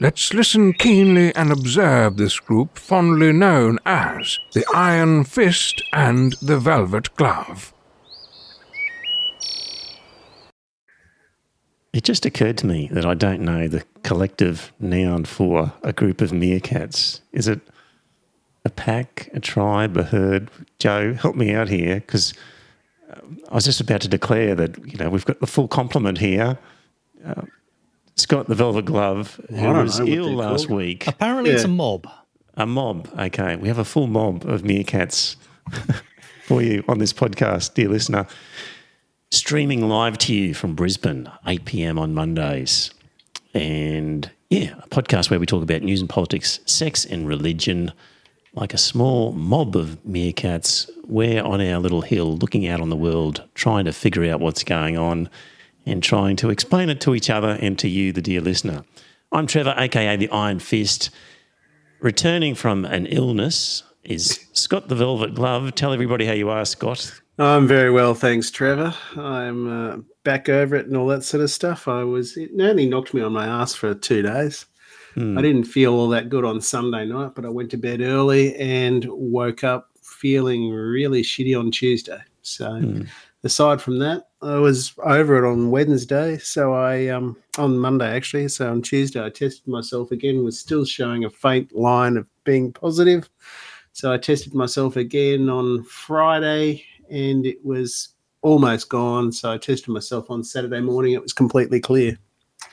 Let's listen keenly and observe this group fondly known as the Iron Fist and the Velvet Glove. It just occurred to me that I don't know the collective noun for a group of meerkats. Is it a pack, a tribe, a herd? Joe, help me out here because I was just about to declare that you know we've got the full complement here. Uh, Scott the Velvet Glove, who I was ill last called. week. Apparently, it's a mob. A mob. Okay. We have a full mob of meerkats for you on this podcast, dear listener. Streaming live to you from Brisbane, 8 p.m. on Mondays. And yeah, a podcast where we talk about news and politics, sex and religion, like a small mob of meerkats. We're on our little hill looking out on the world, trying to figure out what's going on and trying to explain it to each other and to you, the dear listener. I'm Trevor, aka the Iron Fist. Returning from an illness is Scott the Velvet Glove. Tell everybody how you are, Scott. I'm very well, thanks, Trevor. I'm uh, back over it and all that sort of stuff. I was it nearly knocked me on my ass for two days. Hmm. I didn't feel all that good on Sunday night, but I went to bed early and woke up feeling really shitty on Tuesday. So, Hmm. Aside from that, I was over it on Wednesday. So I um on Monday actually. So on Tuesday, I tested myself again. Was still showing a faint line of being positive. So I tested myself again on Friday and it was almost gone. So I tested myself on Saturday morning. It was completely clear.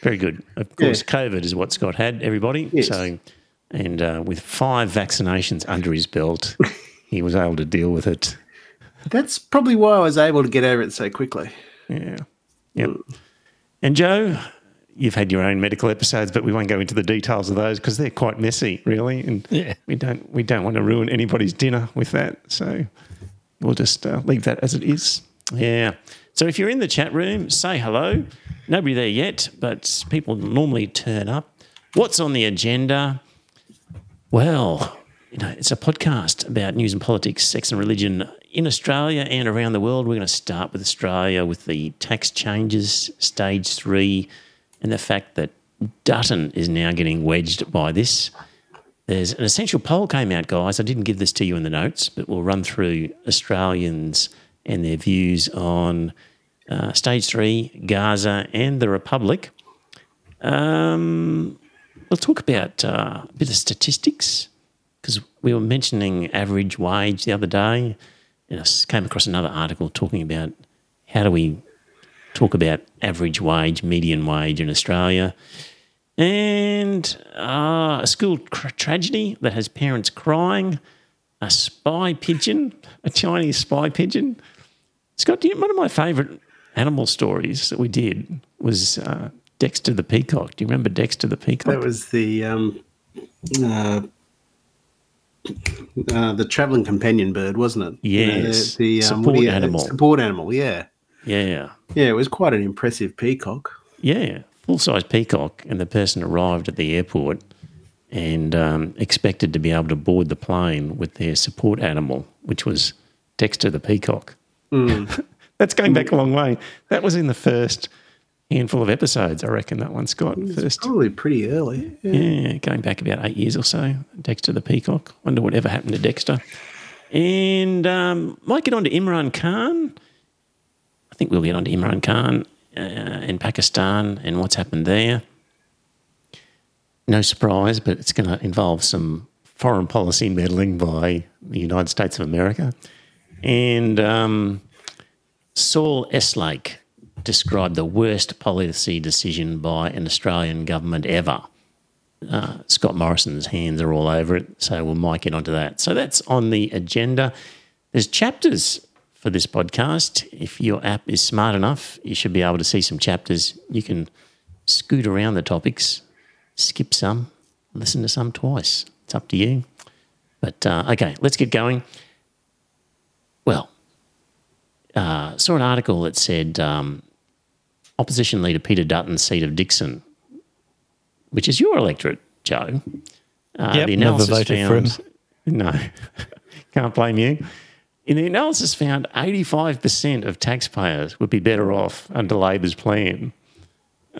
Very good. Of course, COVID is what Scott had, everybody. Yes. So, and uh, with five vaccinations under his belt, he was able to deal with it. That's probably why I was able to get over it so quickly. Yeah. Yep. And Joe, you've had your own medical episodes, but we won't go into the details of those because they're quite messy, really. And Yeah. we don't we don't want to ruin anybody's dinner with that. So we'll just uh, leave that as it is. Yeah. So if you're in the chat room, say hello. Nobody there yet, but people normally turn up. What's on the agenda? Well, you know, it's a podcast about news and politics, sex and religion in Australia and around the world. We're going to start with Australia with the tax changes, stage three, and the fact that Dutton is now getting wedged by this. There's an essential poll came out, guys. I didn't give this to you in the notes, but we'll run through Australians and their views on uh, stage three, Gaza, and the Republic. Um, we'll talk about uh, a bit of statistics because we were mentioning average wage the other day. And I came across another article talking about how do we talk about average wage, median wage in Australia, and uh, a school cr- tragedy that has parents crying, a spy pigeon, a Chinese spy pigeon. Scott, you, one of my favourite animal stories that we did was uh, Dexter the peacock. Do you remember Dexter the peacock? That was the um, uh, uh, the traveling companion bird, wasn't it? You know, Yes. the, um, Support you- animal. Support animal. Yeah, yeah. yeah. It was quite an impressive peacock. Yeah, full size peacock, and the person arrived at the airport and um, expected to be able to board the plane with their support animal, which was Dexter the peacock. That's going back a long way. That was in the first handful of episodes, I reckon. That one, Scott. First, Probably pretty early. Yeah. yeah, going back about eight years or so. Dexter the peacock. Wonder whatever happened to Dexter. And um, might get on to Imran Khan. I think we'll get on to Imran Khan uh, in Pakistan and what's happened there. No surprise, but it's going to involve some foreign policy meddling by the United States of America. And um, Saul Eslake described the worst policy decision by an Australian government ever. Uh, Scott Morrison's hands are all over it, so we might get onto that. So that's on the agenda. There's chapters for this podcast. If your app is smart enough, you should be able to see some chapters. You can scoot around the topics, skip some, listen to some twice. it's up to you. But uh, okay, let's get going. Well, uh, saw an article that said um, opposition leader Peter Dutton's seat of Dixon, which is your electorate, Joe. Uh, Yep, never voted for him. No, can't blame you. In the analysis, found 85% of taxpayers would be better off under Labor's plan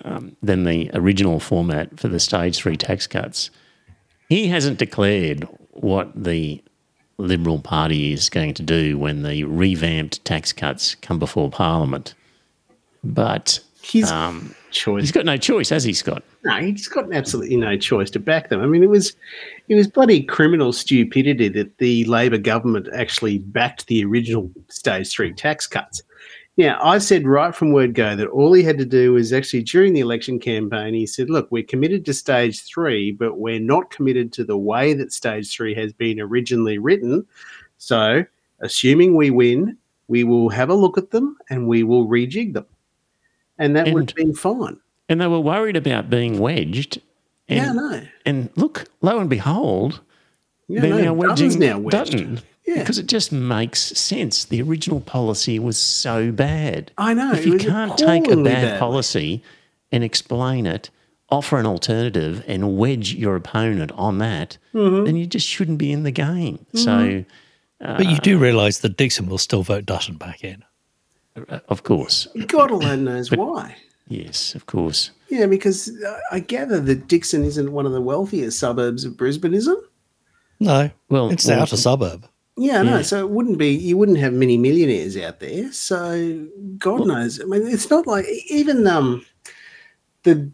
um, than the original format for the stage three tax cuts. He hasn't declared what the Liberal Party is going to do when the revamped tax cuts come before Parliament. But He's um, choice. he's got no choice, has he, Scott? No, he's got absolutely no choice to back them. I mean, it was it was bloody criminal stupidity that the Labor government actually backed the original stage three tax cuts. Now, I said right from word go that all he had to do was actually during the election campaign, he said, Look, we're committed to stage three, but we're not committed to the way that stage three has been originally written. So, assuming we win, we will have a look at them and we will rejig them. And that would have been fine. And they were worried about being wedged. And, Yeah, no. And look, lo and behold, Yeah, they're no, now wedging now wedged. Dutton. Yeah. Because it just makes sense. The original policy was so bad. I know. if you can't take a bad bad. policy and explain it, offer an alternative, and wedge your opponent on that, Mm-hmm. then you just shouldn't be in the game. So, But you do realise that Dixon will still vote Dutton back in. Of course, God alone knows why. yes, of course. Yeah, because I gather that Dixon isn't one of the wealthier suburbs of Brisbane, is it? No, Well, it's the well, outer suburb. Yeah, no. Yeah. So it wouldn't be. You wouldn't have many millionaires out there. So God knows. I mean, it's not like even um the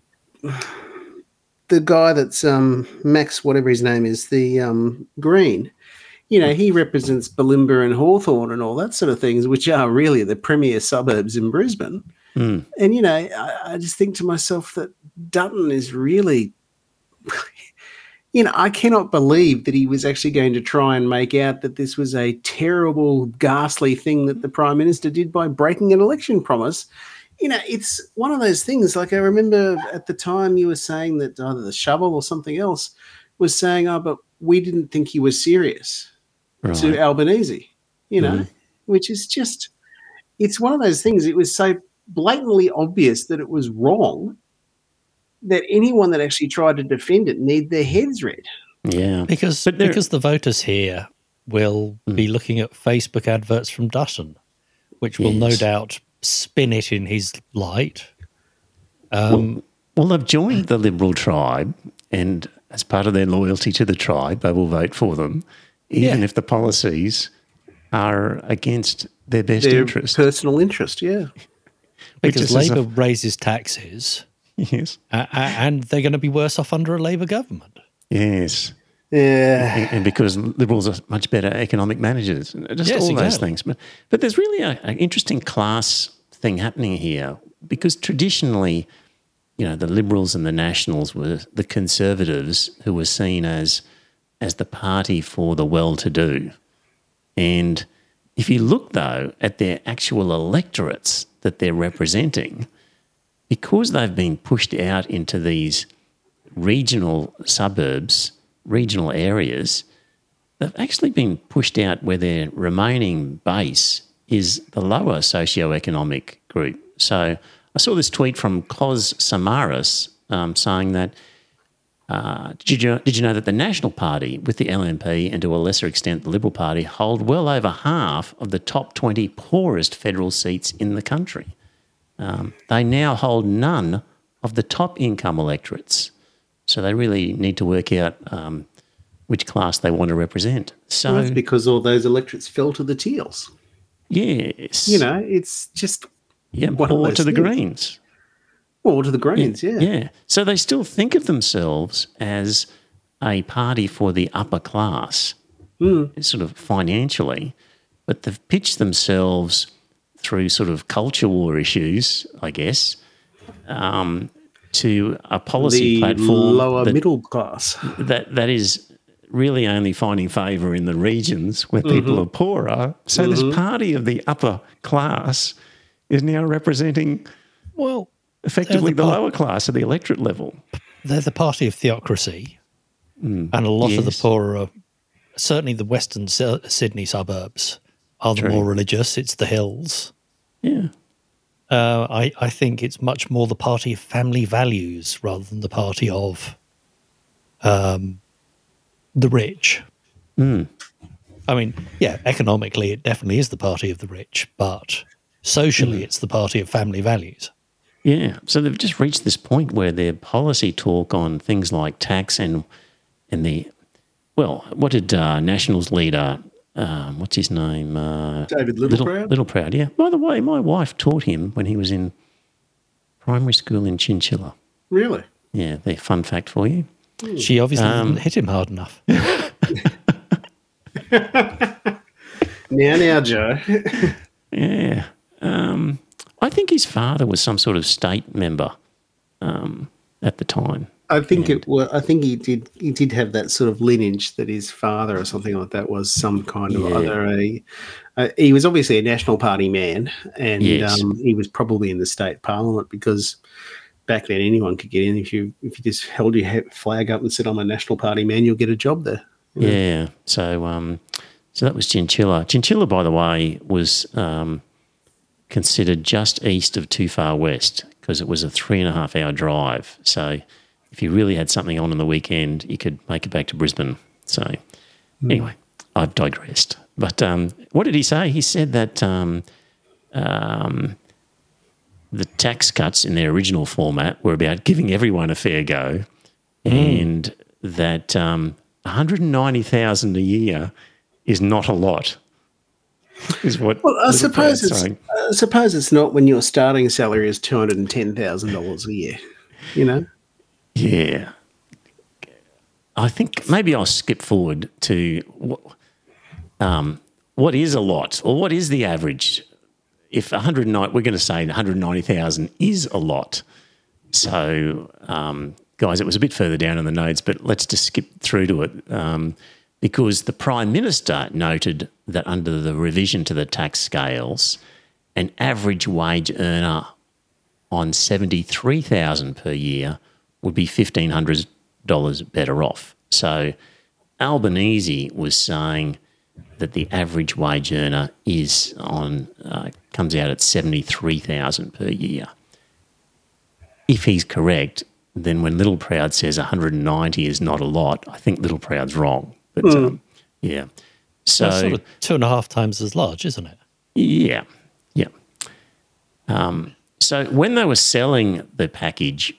the guy that's um Max, whatever his name is, the um Green. You know, he represents Bulimba and Hawthorne and all that sort of things, which are really the premier suburbs in Brisbane. Mm. And you know, I, I just think to myself that Dutton is really, you know, I cannot believe that he was actually going to try and make out that this was a terrible, ghastly thing that the prime minister did by breaking an election promise. You know, it's one of those things. Like I remember at the time you were saying that either the shovel or something else was saying, "Oh, but we didn't think he was serious." Right. to Albanese, you know, which is just, it's one of those things. It was so blatantly obvious that it was wrong that anyone that actually tried to defend it need their heads read. yeah. Because because the voters here will be looking at Facebook adverts from Dutton, which will no doubt spin it in his light. Um, Well, they've joined the Liberal tribe, and as part of their loyalty to the tribe, they will vote for them, even Yeah. if the policies are against their best Their interest. personal interest, yeah. because is as a- Labour raises taxes, yes, uh, and they're going to be worse off under a Labour government. yes, Yeah. and, and because Liberals are much better economic managers, just Yes, all those things. But but there's really a- an interesting class thing happening here because traditionally, you know, the Liberals and the Nationals were the Conservatives who were seen as as the party for the well-to-do. And if you look, though, at their actual electorates that they're representing, because they've been pushed out into these regional suburbs, regional areas, they've actually been pushed out where their remaining base is the lower socioeconomic group. So I saw this tweet from Kos Samaras um, saying that uh, did, you, did you know that the National Party, with the LNP and to a lesser extent the Liberal Party, hold well over half of the top 20 poorest federal seats in the country? Um, they now hold none of the top income electorates. So they really need to work out um, which class they want to represent. So, That's because all those electorates fell to the teals. yes. You know, it's just yeah, poor to the things. Greens. All to the Greens, yeah. Yeah. So they still think of themselves as a party for the upper class, hmm. sort of financially, but they've pitched themselves through sort of culture war issues, I guess, um, to a policy The platform lower that, middle class. that that is really only finding favour in the regions where mm-hmm. people are poorer. So this mm-hmm. party of the upper class is now representing Well, effectively the the lower class at the electorate level. they're the party of theocracy, and a lot of the poorer, certainly the western Sydney suburbs, are the True. more religious. It's the hills. Yeah. Uh, I, I think it's much more the party of family values rather than the party of um, the rich. Hmm. I mean, yeah, economically, it definitely is the party of the rich, but socially, Hmm. it's the party of family values. Yeah. So they've just reached this point where their policy talk on things like tax and and the well, what did uh, Nationals leader, um, what's his name? Uh, David Littleproud? Little Proud, yeah. By the way, my wife taught him when he was in primary school in Chinchilla. Really? Yeah, there, fun fact for you. She obviously Um, didn't hit him hard enough. Now, now, Joe. Yeah. Um, I think his father was some sort of state member um, at the time. I think it was. I think he did. He did have that sort of lineage that his father or something like that was some kind of Yeah. other. A, uh, he was obviously a National Party man, and Yes. um, he was probably in the state parliament because back then anyone could get in if you if you just held your flag up and said I'm a National Party man, you'll get a job there. Yeah. So, um, so that was Chinchilla. Chinchilla, by the way, was um, considered just east of Too Far West because it was a three and a half hour drive. So, if you really had something on on the weekend, you could make it back to Brisbane. So, anyway, I've digressed. But um, what did he say? He said that um, um, the tax cuts in their original format were about giving everyone a fair go, and that um, 190,000 a year is not a lot. Is what Well, I suppose it's. saying. Suppose it's not when your starting salary is two hundred and ten thousand dollars a year. You know. Yeah. I think maybe I'll skip forward to what, um, what is a lot or what is the average? If 109, we're going to say 190,000 is a lot. So, um, guys, it was a bit further down in the notes, but let's just skip through to it um, because the Prime Minister noted that under the revision to the tax scales, an average wage earner on 73,000 per year would be $1,500 better off. So Albanese was saying that the average wage earner is on uh, comes out at 73,000 per year. If he's correct, then when Littleproud says 190 is not a lot, I think Littleproud's wrong. But um, yeah. So That's sort of two and a half times as large, isn't it? yeah, yeah. Um, so when they were selling the package,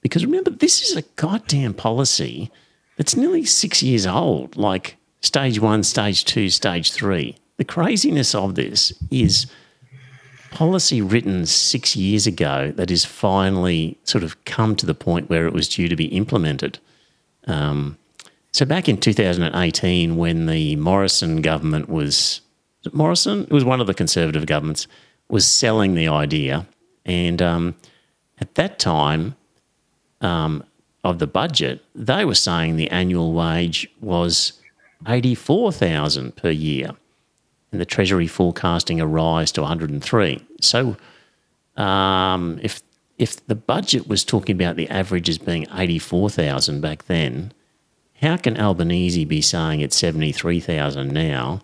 because remember, this is a goddamn policy that's nearly six years old, like stage one, stage two, stage three. The craziness of this is policy written six years ago that is finally sort of come to the point where it was due to be implemented. Um, so back in 2018, when the Morrison government was, was Morrison? It was one of the conservative governments was selling the idea, and um, at that time um, of the budget, they were saying the annual wage was 84,000 per year, and the Treasury forecasting a rise to 103. So um, if if the budget was talking about the average as being 84,000 back then, how can Albanese be saying it's 73,000 now?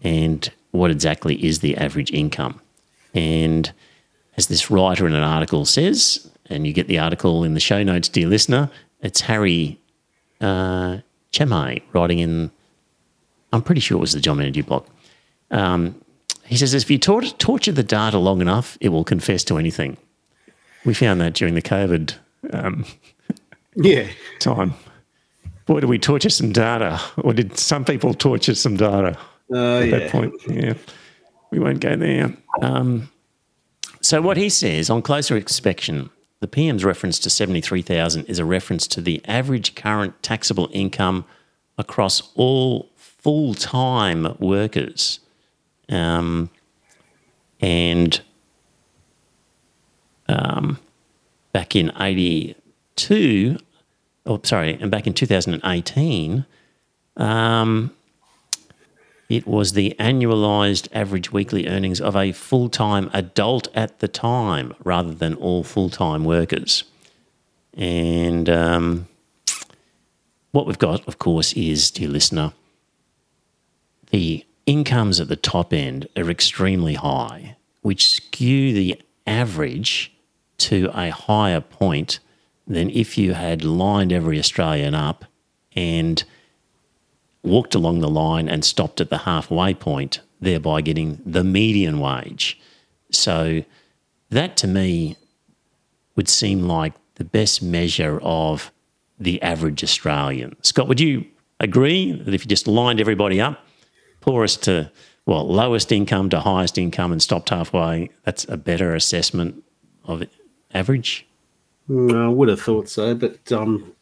And what exactly is the average income? And as this writer in an article says, and you get the article in the show notes, dear listener, it's Harry uh, Chemay writing in, I'm pretty sure it was the John Energy blog. Um, he says, if you tor- torture the data long enough, it will confess to anything. We found that during the COVID um, Yeah. time. Boy, did we torture some data, or did some people torture some data Uh, at yeah. that point? Yeah, we won't go there. Um, so, what he says on closer inspection, the PM's reference to 73,000 is a reference to the average current taxable income across all full time workers. Um, and um, back in 82, oh, sorry, and back in 2018, um, it was the annualized average weekly earnings of a full time adult at the time rather than all full time workers. And um, what we've got, of course, is, dear listener, the incomes at the top end are extremely high, which skew the average to a higher point than if you had lined every Australian up and walked along the line and stopped at the halfway point, thereby getting the median wage. So that to me would seem like the best measure of the average Australian. Scott, would you agree that if you just lined everybody up, poorest to well, lowest income to highest income and stopped halfway, that's a better assessment of average? No, I would have thought so, but um,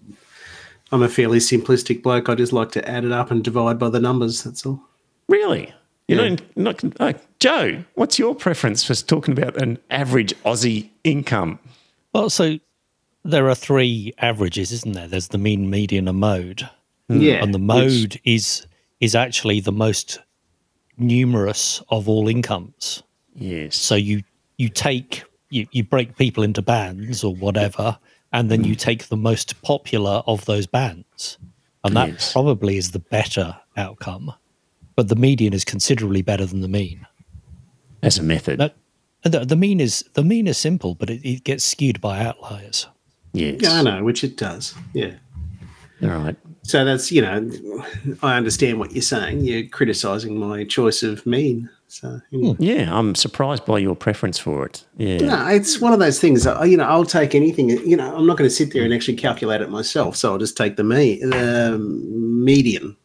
I'm a fairly simplistic bloke. I just like to add it up and divide by the numbers. That's all. Really? You Yeah. know, not, uh, Joe, what's your preference for talking about an average Aussie income? Well, so there are three averages, isn't there? There's the mean, median, and mode. Yeah, and the which- mode is is actually the most numerous of all incomes. Yes. So you you take you, you break people into bands or whatever, and then you mm. take the most popular of those bands, and that Yes. probably is the better outcome. But the median is considerably better than the mean. As a method. That, the, the mean is the mean is simple, but it, it gets skewed by outliers. yes. Yeah, I know, which it does. Yeah. All right. So that's you know, I understand what you're saying. You're criticising my choice of mean. So anyway. Yeah, I'm surprised by your preference for it. Yeah. no, it's one of those things. You know, I'll take anything. You know, I'm not going to sit there and actually calculate it myself. So I'll just take the me the median.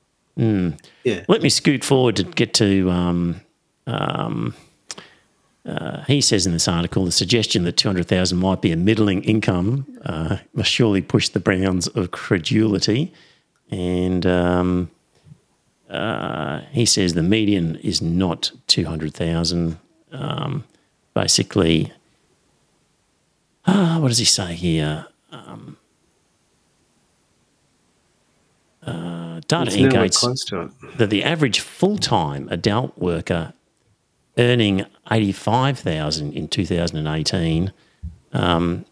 Yeah. Let me scoot forward to get to. Um, um, uh, he says in this article the suggestion that 200,000 might be a middling income uh, must surely push the bounds of credulity. And um, uh, he says the median is not 200,000. Um, basically, uh, what does he say here? Um, uh, data It's indicates close to it. that the average full-time adult worker earning 85,000 in 2018 um,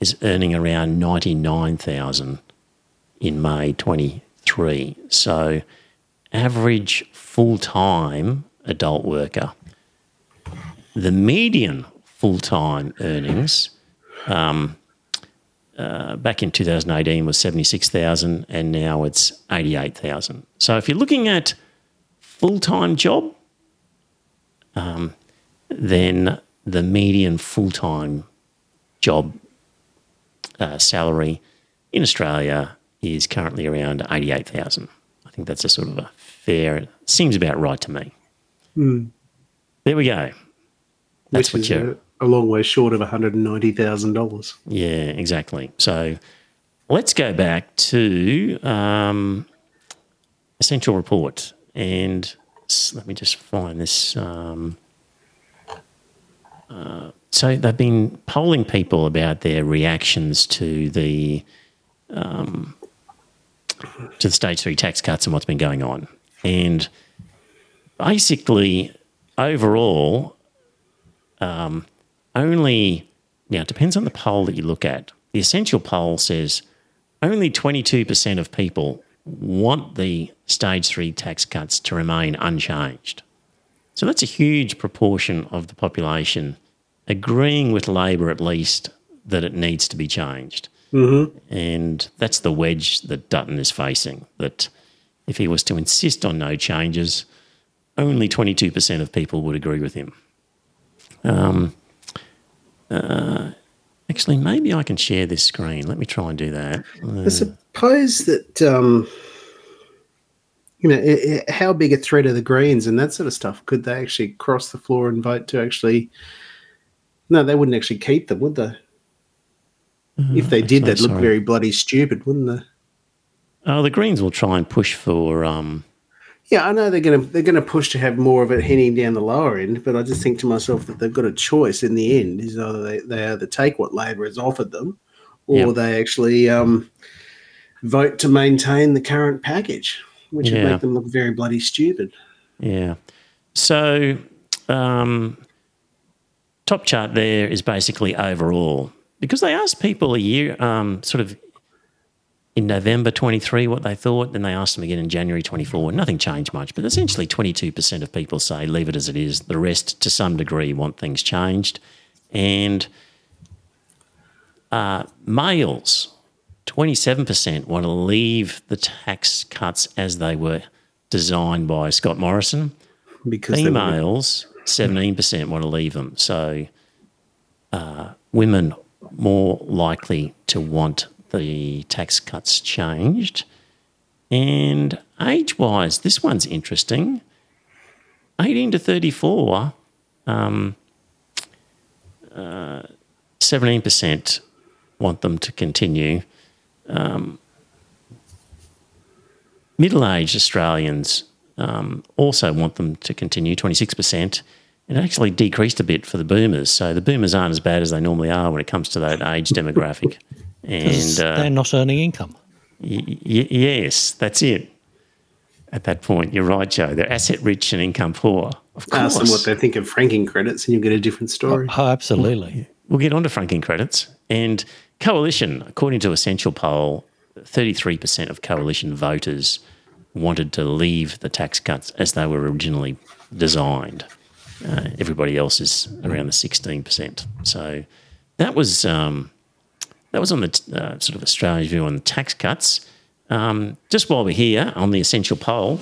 is earning around 99,000 in May 23. So average full-time adult worker. The median full-time earnings um, uh, back in 2018 was 76,000 and now it's 88,000. So if you're looking at full-time job, um, then the median full-time job uh, salary in Australia is currently around 88,000. I think that's a sort of a fair, seems about right to me. There we go. That's which what you're. a, a long way short of $190,000. Yeah, exactly. So let's go back to um, Essential Report. And let me just find this. Um, uh, so they've been polling people about their reactions to the um, to the stage three tax cuts and what's been going on. And basically, overall, um, only now it depends on the poll that you look at. The essential poll says only 22% of people want the stage three tax cuts to remain unchanged. So that's a huge proportion of the population agreeing with Labor at least that it needs to be changed. And that's the wedge that Dutton is facing. That if he was to insist on no changes, only 22% of people would agree with him. Um, uh, actually, maybe I can share this screen. Let me try and do that. I suppose that um, you know i i how big a threat are the Greens and that sort of stuff? Could they actually cross the floor and vote to actually? No, they wouldn't actually keep them, would they? if they did, actually, they'd look sorry. very bloody stupid, wouldn't they? Oh, the Greens will try and push for. Um, Yeah, I know they're gonna they're gonna push to have more of it heading down the lower end, but I just think to myself that they've got a choice in the end. Is either they, they either take what Labor has offered them, or Yep. they actually um, vote to maintain the current package, which would make them look very bloody stupid. Yeah. So, um, top chart there is basically overall because they asked people a year, um, sort of in November 23 what they thought. Then they asked them again in January 24. Nothing changed much, but essentially 22% of people say leave it as it is. The rest, to some degree, want things changed. And uh, males, 27% want to leave the tax cuts as they were designed by Scott Morrison. because Females, 17% want to leave them. So uh, women more likely to want the tax cuts changed. And age wise, this one's interesting. 18 to 34, um, uh, 17% want them to continue. Um, Middle aged Australians um, also want them to continue, 26%. It actually decreased a bit for the boomers. So the boomers aren't as bad as they normally are when it comes to that age demographic. 'Cause And uh, they're not earning income. Y- y- yes, that's it. At that point, you're right, Joe. They're asset rich and income poor. Of course. ask them what they think of franking credits, and you'll get a different story. Oh, absolutely. we'll get on to franking credits. And coalition, according to Essential Poll, 33% of coalition voters wanted to leave the tax cuts as they were originally designed. Uh, everybody else is around the 16%. So that was um, that was on the uh, sort of Australia's view on the tax cuts. Um, just while we're here on the Essential Poll,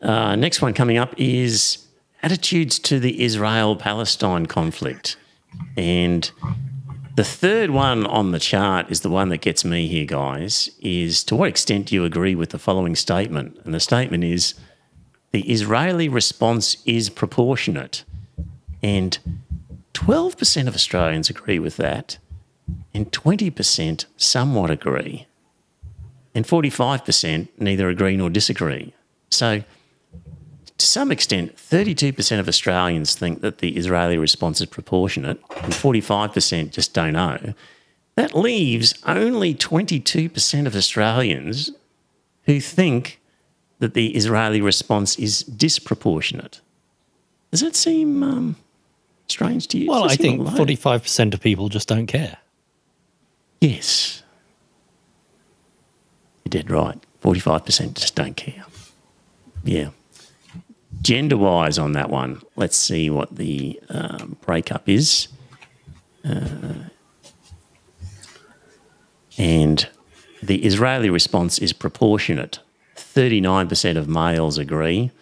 uh, next one coming up is attitudes to the Israel Palestine conflict. And the third one on the chart is the one that gets me here, guys, is to what extent do you agree with the following statement? And the statement is the Israeli response is proportionate. And 12% of Australians agree with that, and 20% somewhat agree, and 45% neither agree nor disagree. So, to some extent, 32% of Australians think that the Israeli response is proportionate, and 45% just don't know. That leaves only 22% of Australians who think that the Israeli response is disproportionate. Does that seem um, strange to you? Well, I think forty-five percent of people just don't care. Yes. You're dead right. 45% just don't care. Yeah. Gender wise on that one, let's see what the um, breakup is. Uh, and the Israeli response is proportionate. 39% of males agree,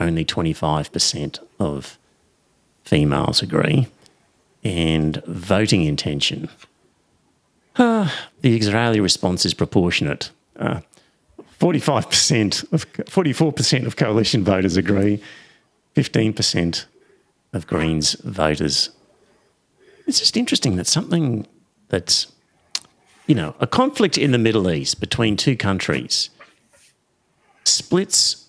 only 25% of females agree. And voting intention. The Israeli response is proportionate. Uh, 45% of 44% of coalition voters agree. 15% of Greens voters. It's just interesting that something that's, you know, a conflict in the Middle East between two countries splits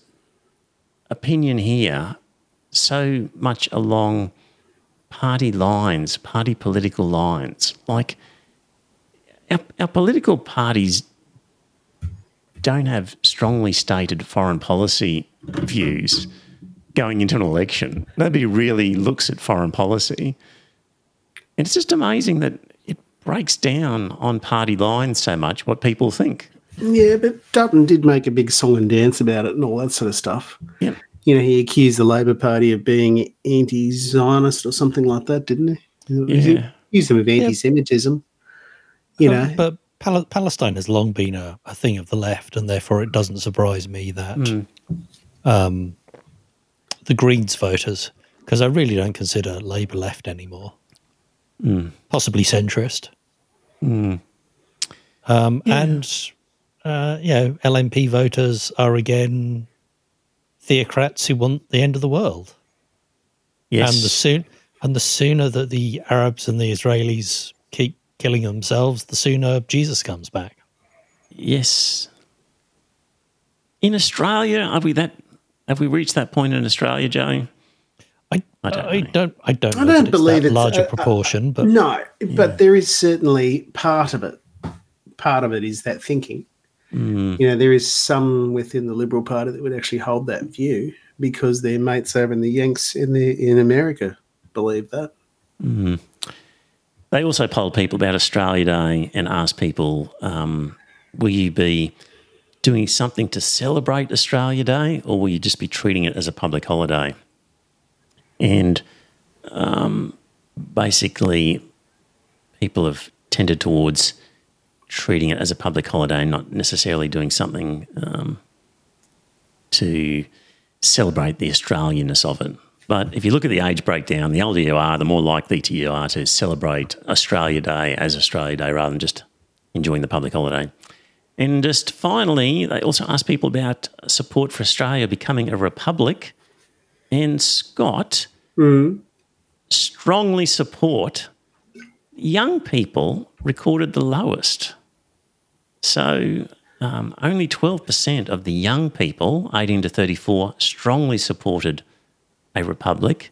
opinion here so much along party lines, party political lines. Like, our, our political parties don't have strongly stated foreign policy views going into an election. Nobody really looks at foreign policy. And it's just amazing that it breaks down on party lines so much what people think. Yeah, but Dutton did make a big song and dance about it and all that sort of stuff. Yep. You know, he accused the Labor Party of being anti-Zionist or something like that, didn't he? He Yeah. accused them of anti-Semitism. You know, but Pal- Palestine has long been a, a thing of the left, and therefore it doesn't surprise me that um, the Greens voters, because I really don't consider Labour left anymore, possibly centrist, um, and uh, you know LNP voters are again theocrats who want the end of the world. Yes. And the soon and the sooner that the Arabs and the Israelis keep killing themselves, the sooner Jesus comes back. yes. In Australia, are we that? Have we reached that point in Australia, Joe? I, I don't I know. don't I don't I don't that it's believe that it's larger uh, uh, proportion, but no, but there is certainly part of it. Part of it is that thinking. Mm. You know, there is some within the Liberal Party that would actually hold that view because their mates over in the Yanks in the in America believe that. They also polled people about Australia Day and asked people um, will you be doing something to celebrate Australia Day, or will you just be treating it as a public holiday? And um, basically, people have tended towards treating it as a public holiday, and not necessarily doing something um, to celebrate the Australianness of it. But if you look at the age breakdown, the older you are, the more likely to you are to celebrate Australia Day as Australia Day rather than just enjoying the public holiday. And just finally, they also asked people about support for Australia becoming a republic. And Scott strongly support. Young people recorded the lowest. So um, only 12% of the young people, 18 to 34, strongly supported a republic,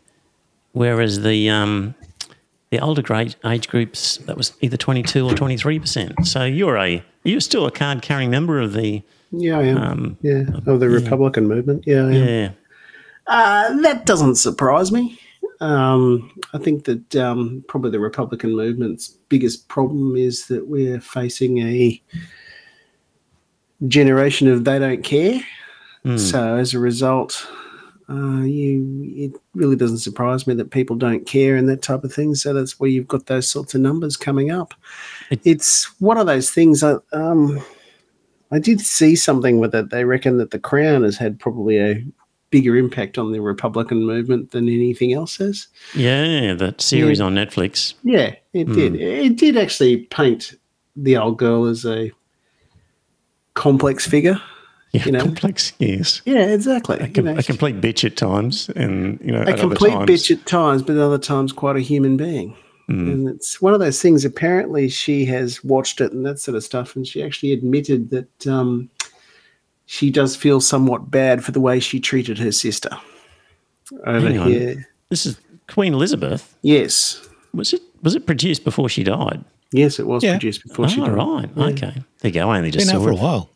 whereas the um, the older grade age groups that was either 22 or 23 percent. So you're a you're still a card carrying member of the Yeah, I am. um, yeah, of the Republican movement. Yeah, I am. yeah Uh, that doesn't surprise me. Um, I think that um, probably the Republican movement's biggest problem is that we're facing a generation of they don't care. So as a result, uh, you it really doesn't surprise me that people don't care and that type of thing. So that's where you've got those sorts of numbers coming up. It- it's one of those things. I, um, I did see something with it. They reckon that the Crown has had probably a bigger impact on the Republican movement than anything else has. yeah that series on Netflix. Yeah, it did. It did actually paint the old girl as a complex figure. Yeah, You know? complex. Yes, Yeah, exactly. a, You know, a complete bitch at times, and you know a at other complete times- bitch at times, but at other times quite a human being. Mm. And it's one of those things. Apparently, she has watched it and that sort of stuff, and she actually admitted that um, she does feel somewhat bad for the way she treated her sister over Hang on. here. This is Queen Elizabeth. Yes, Was it was it produced before she died? yes, it was Yeah. produced before she oh, died. right. Okay. There you go. I only just Been out saw for a while.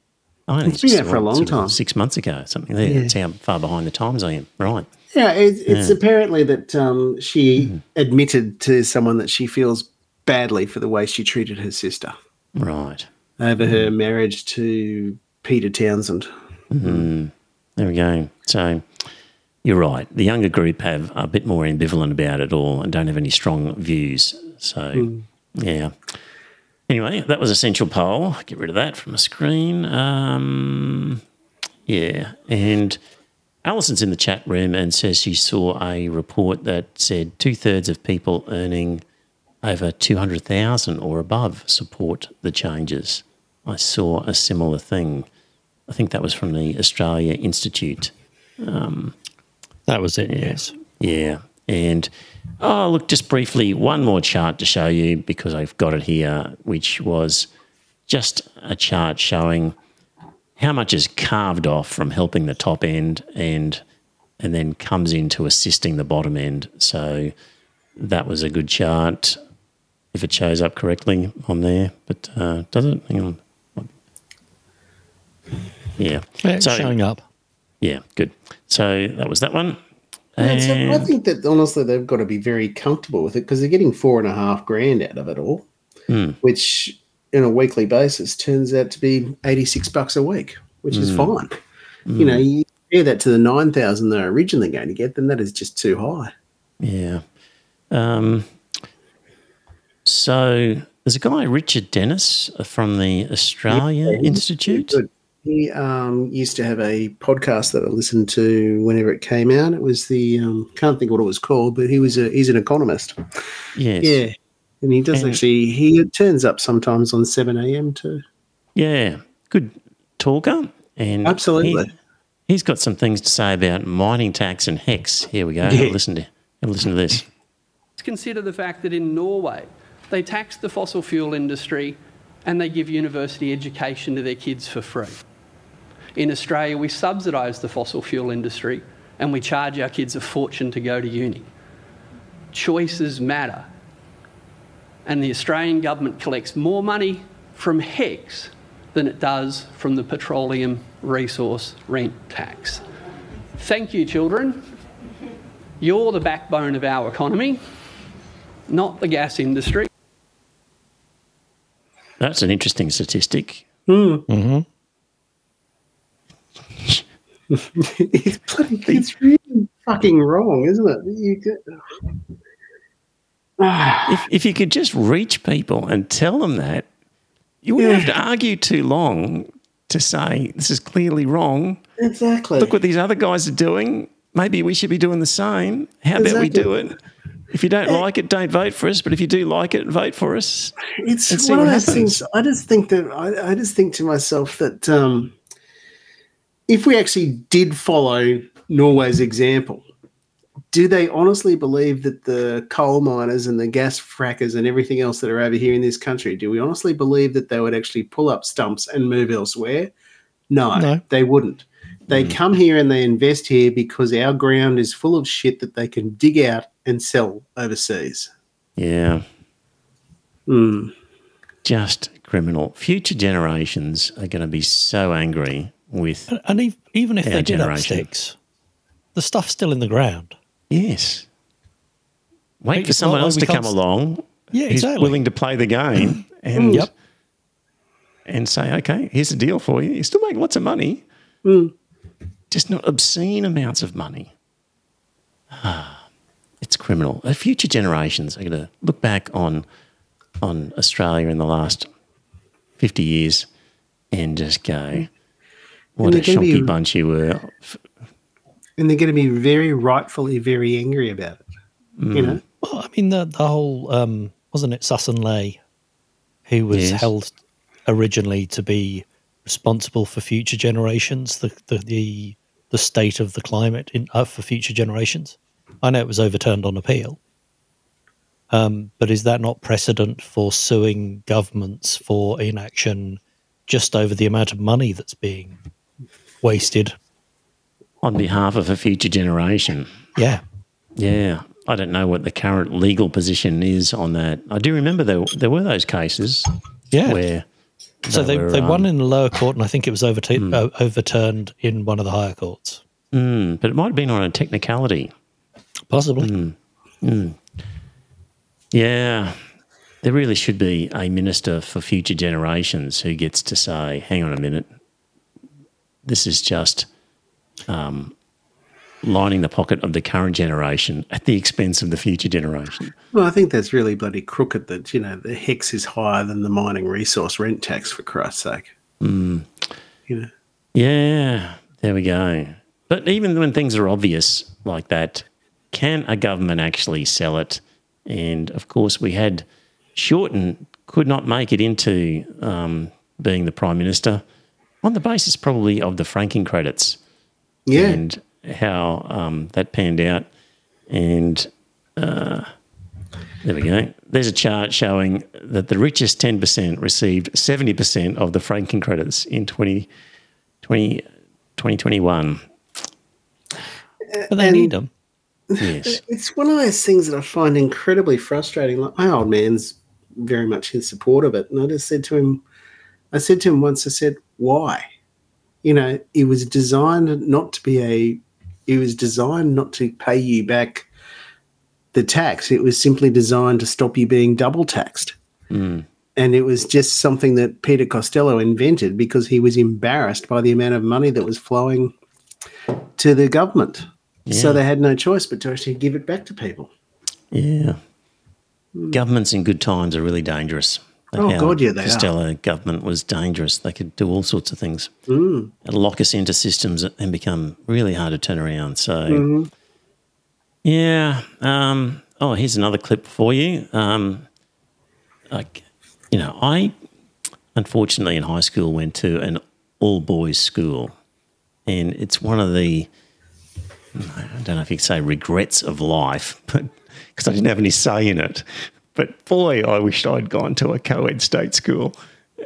I only It's been out for a long sort of time. Six months ago, something there. Yeah. That's how far behind the times I am. Right. Yeah, it, it's Yeah. apparently that um, she mm-hmm. admitted to someone that she feels badly for the way she treated her sister Right. over mm-hmm. her marriage to Peter Townsend. Mm-hmm. There we go. So you're right. The younger group have a bit more ambivalent about it all and don't have any strong views. So, mm. yeah. Anyway, that was Essential Poll. Get rid of that from the screen. Um, yeah. And Alison's in the chat room and says she saw a report that said two thirds of people earning over 200,000 or above support the changes. I saw a similar thing. I think that was from the Australia Institute. That was it. Yes. Yeah. And oh, look, just briefly, one more chart to show you because I've got it here, which was just a chart showing how much is carved off from helping the top end and and then comes into assisting the bottom end. So that was a good chart if it shows up correctly on there. But uh, does it? Hang on. Yeah. It's So- showing up. Yeah, good. So that was that one. And I think that honestly they've got to be very comfortable with it because they're getting four and a half grand out of it all, Hmm. which in a weekly basis turns out to be 86 bucks a week, which is Hmm. fine. You know, you compare that to the 9,000 they're originally going to get, then that is just too high. Yeah. Um, so there's a guy, Richard Denniss, uh, from the Australia Yeah, Institute. Good. He um, used to have a podcast that I listened to whenever it came out. It was the um, can't think what it was called, but he was a he's an economist. Yes. Yeah, and he does And- actually he turns up sometimes on seven a.m. too. Yeah. Good talker. And Absolutely. He, has got some things to say about mining tax and HECS. Here we go. Have a Listen to have a listen to this. Let's Consider the fact that in Norway, they tax the fossil fuel industry and they give university education to their kids for free. In Australia, we subsidise the fossil fuel industry and we charge our kids a fortune to go to uni. Choices matter. And the Australian government collects more money from HECS than it does from the petroleum resource rent tax. Thank you, children. You're the backbone of our economy, not the gas industry. That's an interesting statistic. hmm it's bloody, it's really fucking wrong, isn't it? You could, If, if you could just reach people and tell them that, you wouldn't have to argue too long to say this is clearly wrong. exactly. Look what these other guys are doing. Maybe we should be doing the same. How about we do it? If you don't like it, don't vote for us. But if you do like it, vote for us. it's one of those happens. things. I just think that I, I just think to myself that um, if we actually did follow Norway's example, do they honestly believe that the coal miners and the gas frackers and everything else that are over here in this country, do we honestly believe that they would actually pull up stumps and move elsewhere? No, No. they wouldn't. They come here and they invest here because our ground is full of shit that they can dig out and sell overseas. Yeah, Hmm. just criminal. Future generations are going to be so angry with. And ev- even if they did up generation. sticks, the stuff's still in the ground. Yes. Wait It's for someone else to come s- along Yeah, who's exactly. willing to play the game and Yep. and say, okay, here's the deal for you. You still make lots of money, Hmm. just not obscene amounts of money. Ah. It's criminal. Future generations are going to look back on on Australia in the last fifty years and just go, "What a shonky be- bunch you were." and they're going to be very rightfully very angry about it. You know, Well, I mean, the, the whole, um, wasn't it Sussan Ley, who was Yes. held originally to be responsible for future generations, the, the, the, the state of the climate in, uh, for future generations? I know it was overturned on appeal. Um, but is that not precedent for suing governments for inaction just over the amount of money that's being wasted? on behalf of a future generation. Yeah. Yeah, I don't know what the current legal position is on that. I do remember there there were those cases Yeah. where So they, were, they won um, in the lower court, and I think it was overtu- uh, overturned in one of the higher courts. mm, but it might have been on a technicality. Possibly. Yeah, there really should be a minister for future generations who gets to say, "Hang on a minute, this is just." Um, lining the pocket of the current generation at the expense of the future generation. well, I think that's really bloody crooked. That you know the HECS is higher than the mining resource rent tax for Christ's sake. You know, Yeah, there we go. But even when things are obvious like that, can a government actually sell it? And of course, we had Shorten could not make it into um, being the prime minister on the basis probably of the franking credits yeah, and how um, that panned out. And uh, there we go. There's a chart showing that the richest 10% received 70% of the franking credits in 20, 20 2021. But they and- need them. Yes. it's one of those things that I find incredibly frustrating. Like my old man's very much in support of it, and I just said to him, I said to him once, I said, "Why? You know, it was designed not to be a. It was designed not to pay you back the tax. It was simply designed to stop you being double taxed." Mm. And it was just something that Peter Costello invented because he was embarrassed by the amount of money that was flowing to the government. So they had no choice but to actually give it back to people. Yeah. Governments in good times are really dangerous. Oh, how God, yeah, they are. Costello government was dangerous. They could do all sorts of things. Mm. Lock us into systems and become really hard to turn around. So, Mhm. yeah. Um, oh, here's another clip for you. Um, like, you know, I unfortunately in high school went to an all boys school, and it's one of the I don't know if you could say regrets of life, but because I didn't have any say in it. But boy, I wished I'd gone to a co-ed state school,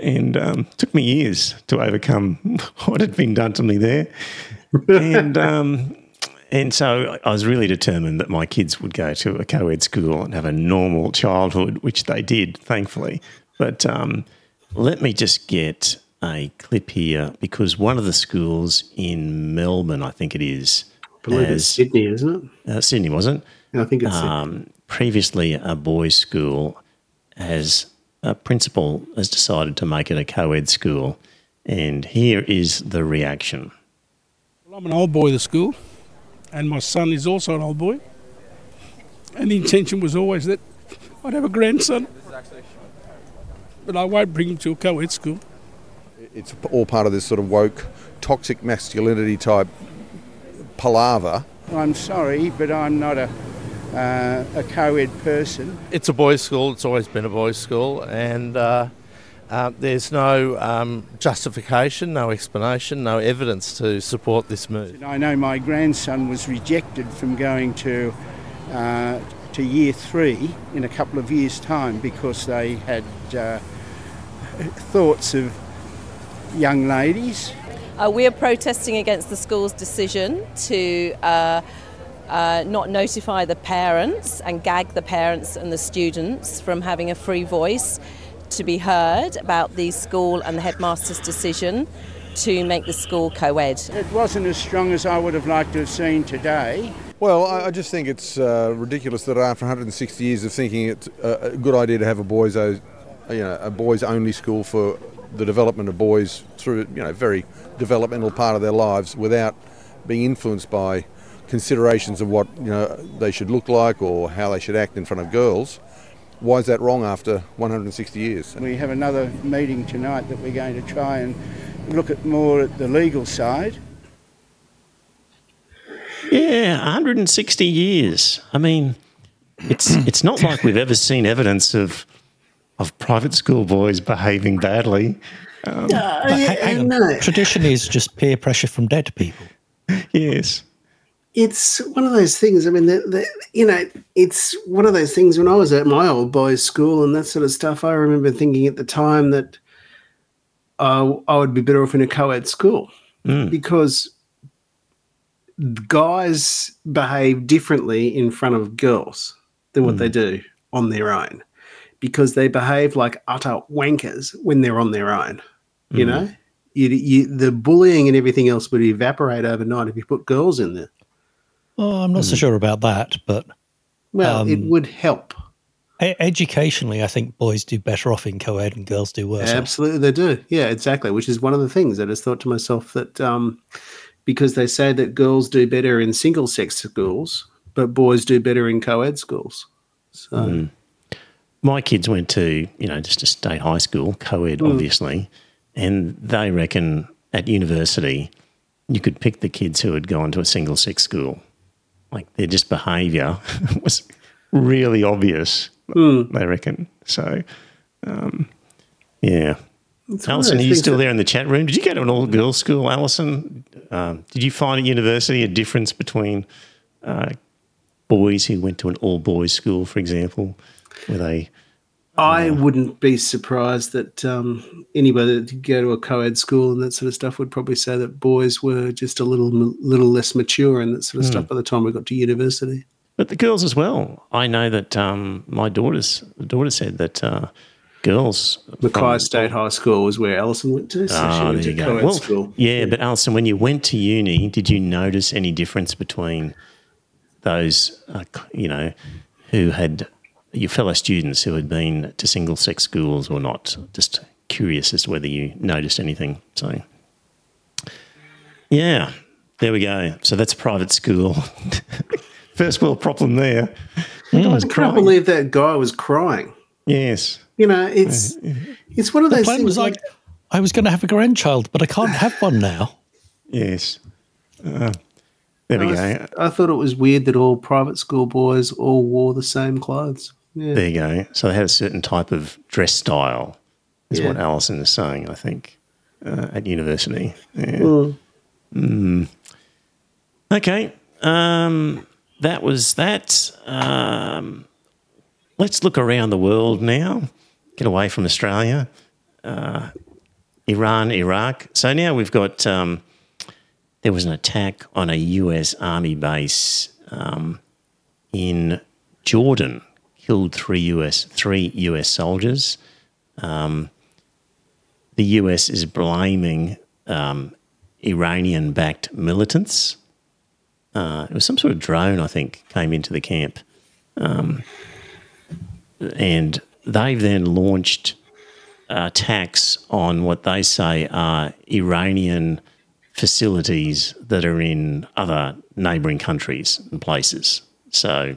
and um, took me years to overcome what had been done to me there. and um, and so I was really determined that my kids would go to a co-ed school and have a normal childhood, which they did, thankfully. But um, let me just get a clip here because one of the schools in Melbourne, I think it is, I believe it's Sydney, isn't it? uh, Sydney wasn't. I think it's Sydney. Um, previously, a boys' school has a principal has decided to make it a co ed school. And here is the reaction. Well, I'm an old boy of the school, and my son is also an old boy. And the intention was always that I'd have a grandson, but I won't bring him to a co ed school. It's all part of this sort of woke, toxic masculinity type palaver. I'm sorry, but I'm not a, uh, a co ed person. It's a boys' school, it's always been a boys' school, and uh, uh, there's no um, justification, no explanation, no evidence to support this move. I know my grandson was rejected from going to, uh, to year three in a couple of years' time because they had uh, thoughts of young ladies. Uh, we are protesting against the school's decision to uh, uh, not notify the parents and gag the parents and the students from having a free voice to be heard about the school and the headmaster's decision to make the school co ed. It wasn't as strong as I would have liked to have seen today. Well, I, I just think it's uh, ridiculous that after 160 years of thinking it's a, a good idea to have a boys, you know, a boys only school for the development of boys through, you know, very developmental part of their lives without being influenced by considerations of what you know they should look like or how they should act in front of girls. Why is that wrong after 160 years? We have another meeting tonight that we're going to try and look at more at the legal side. Yeah, 160 years. I mean, it's it's not like we've ever seen evidence of of private school boys behaving badly. Um, Uh, But yeah, ha- hang on. no. Tradition is just peer pressure from dead people. yes. It's one of those things. I mean, the, the, you know, it's one of those things. When I was at my old boys' school and that sort of stuff, I remember thinking at the time that uh, I would be better off in a co-ed school mm. because guys behave differently in front of girls than what they mm. do on their own because they behave like utter wankers when they're on their own. You mm. know, you, you, the bullying and everything else would evaporate overnight if you put girls in there. Oh, I'm not so sure about that, but Well, it Um, would help. e- educationally, I think boys do better off in co-ed and girls do worse. off. Absolutely, they do. Yeah, exactly. Which is one of the things I just thought to myself that um, because they say that girls do better in single sex schools, but boys do better in co ed schools. So, My kids went to, you know, just a state high school, co ed, obviously, and they reckon at university you could pick the kids who had gone to a single sex school. Like their just behaviour was really obvious, they reckon. So, um, yeah. It's Alison, are you still that- there in the chat room? Did you go to an all girls school, Alison? Um, did you find at university a difference between uh, boys who went to an all boys school, for example, where they I wouldn't be surprised that um, anybody that go to a co-ed school and that sort of stuff would probably say that boys were just a little little less mature and that sort of stuff by the time we got to university. But the girls as well. I know that um, my daughter's daughter said that uh, girls. Mackay State High School was where Alison went to, so she Ah, went there to you go. Well, school. yeah, but Alison, when you went to uni, did you notice any difference between those, uh, you know, who had your fellow students who had been to single sex schools or not? Just curious as to whether you noticed anything. So, yeah, there we go. So that's private school. First world problem there. The guy's I can't believe that guy was crying. Yes. You know, it's it's one of The those plan things was like, I was going to have a grandchild, but I can't have one now. Yes. Uh, there we I, go. th- I thought it was weird that all private school boys all wore the same clothes. Yeah. There you go. So they had a certain type of dress style, is Yeah. what Alison is saying, I think, uh, at university. Yeah. Mm. Mm. Okay. Um, that was that. Um, let's look around the world now, get away from Australia. Uh, Iran, Iraq. So now we've got. Um, there was an attack on a US Army base um, in Jordan, killed three US three US soldiers. Um, the US is blaming um, Iranian-backed militants. Uh, it was some sort of drone, I think, came into the camp, um, and they've then launched attacks on what they say are Iranian facilities that are in other neighbouring countries and places. So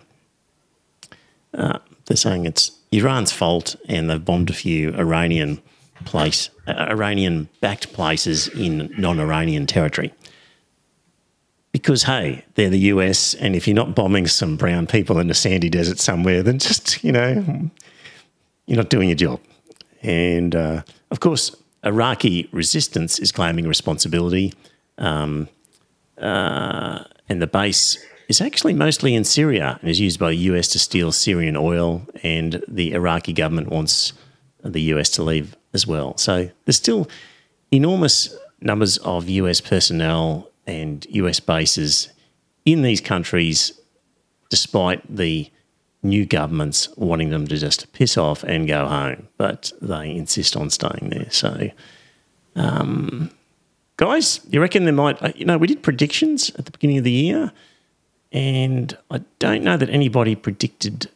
uh, they're saying it's Iran's fault, and they've bombed a few Iranian place, uh, Iranian-backed places in non-Iranian territory. Because hey, they're the US, and if you're not bombing some brown people in a sandy desert somewhere, then just you know, you're not doing your job. And uh, of course, Iraqi resistance is claiming responsibility, um, uh, and the base is actually mostly in Syria and is used by the US to steal Syrian oil, and the Iraqi government wants the US to leave as well. So there's still enormous numbers of US personnel and US bases in these countries, despite the new governments wanting them to just piss off and go home, but they insist on staying there. So, um, guys, you reckon there might, uh, you know, we did predictions at the beginning of the year, and I don't know that anybody predicted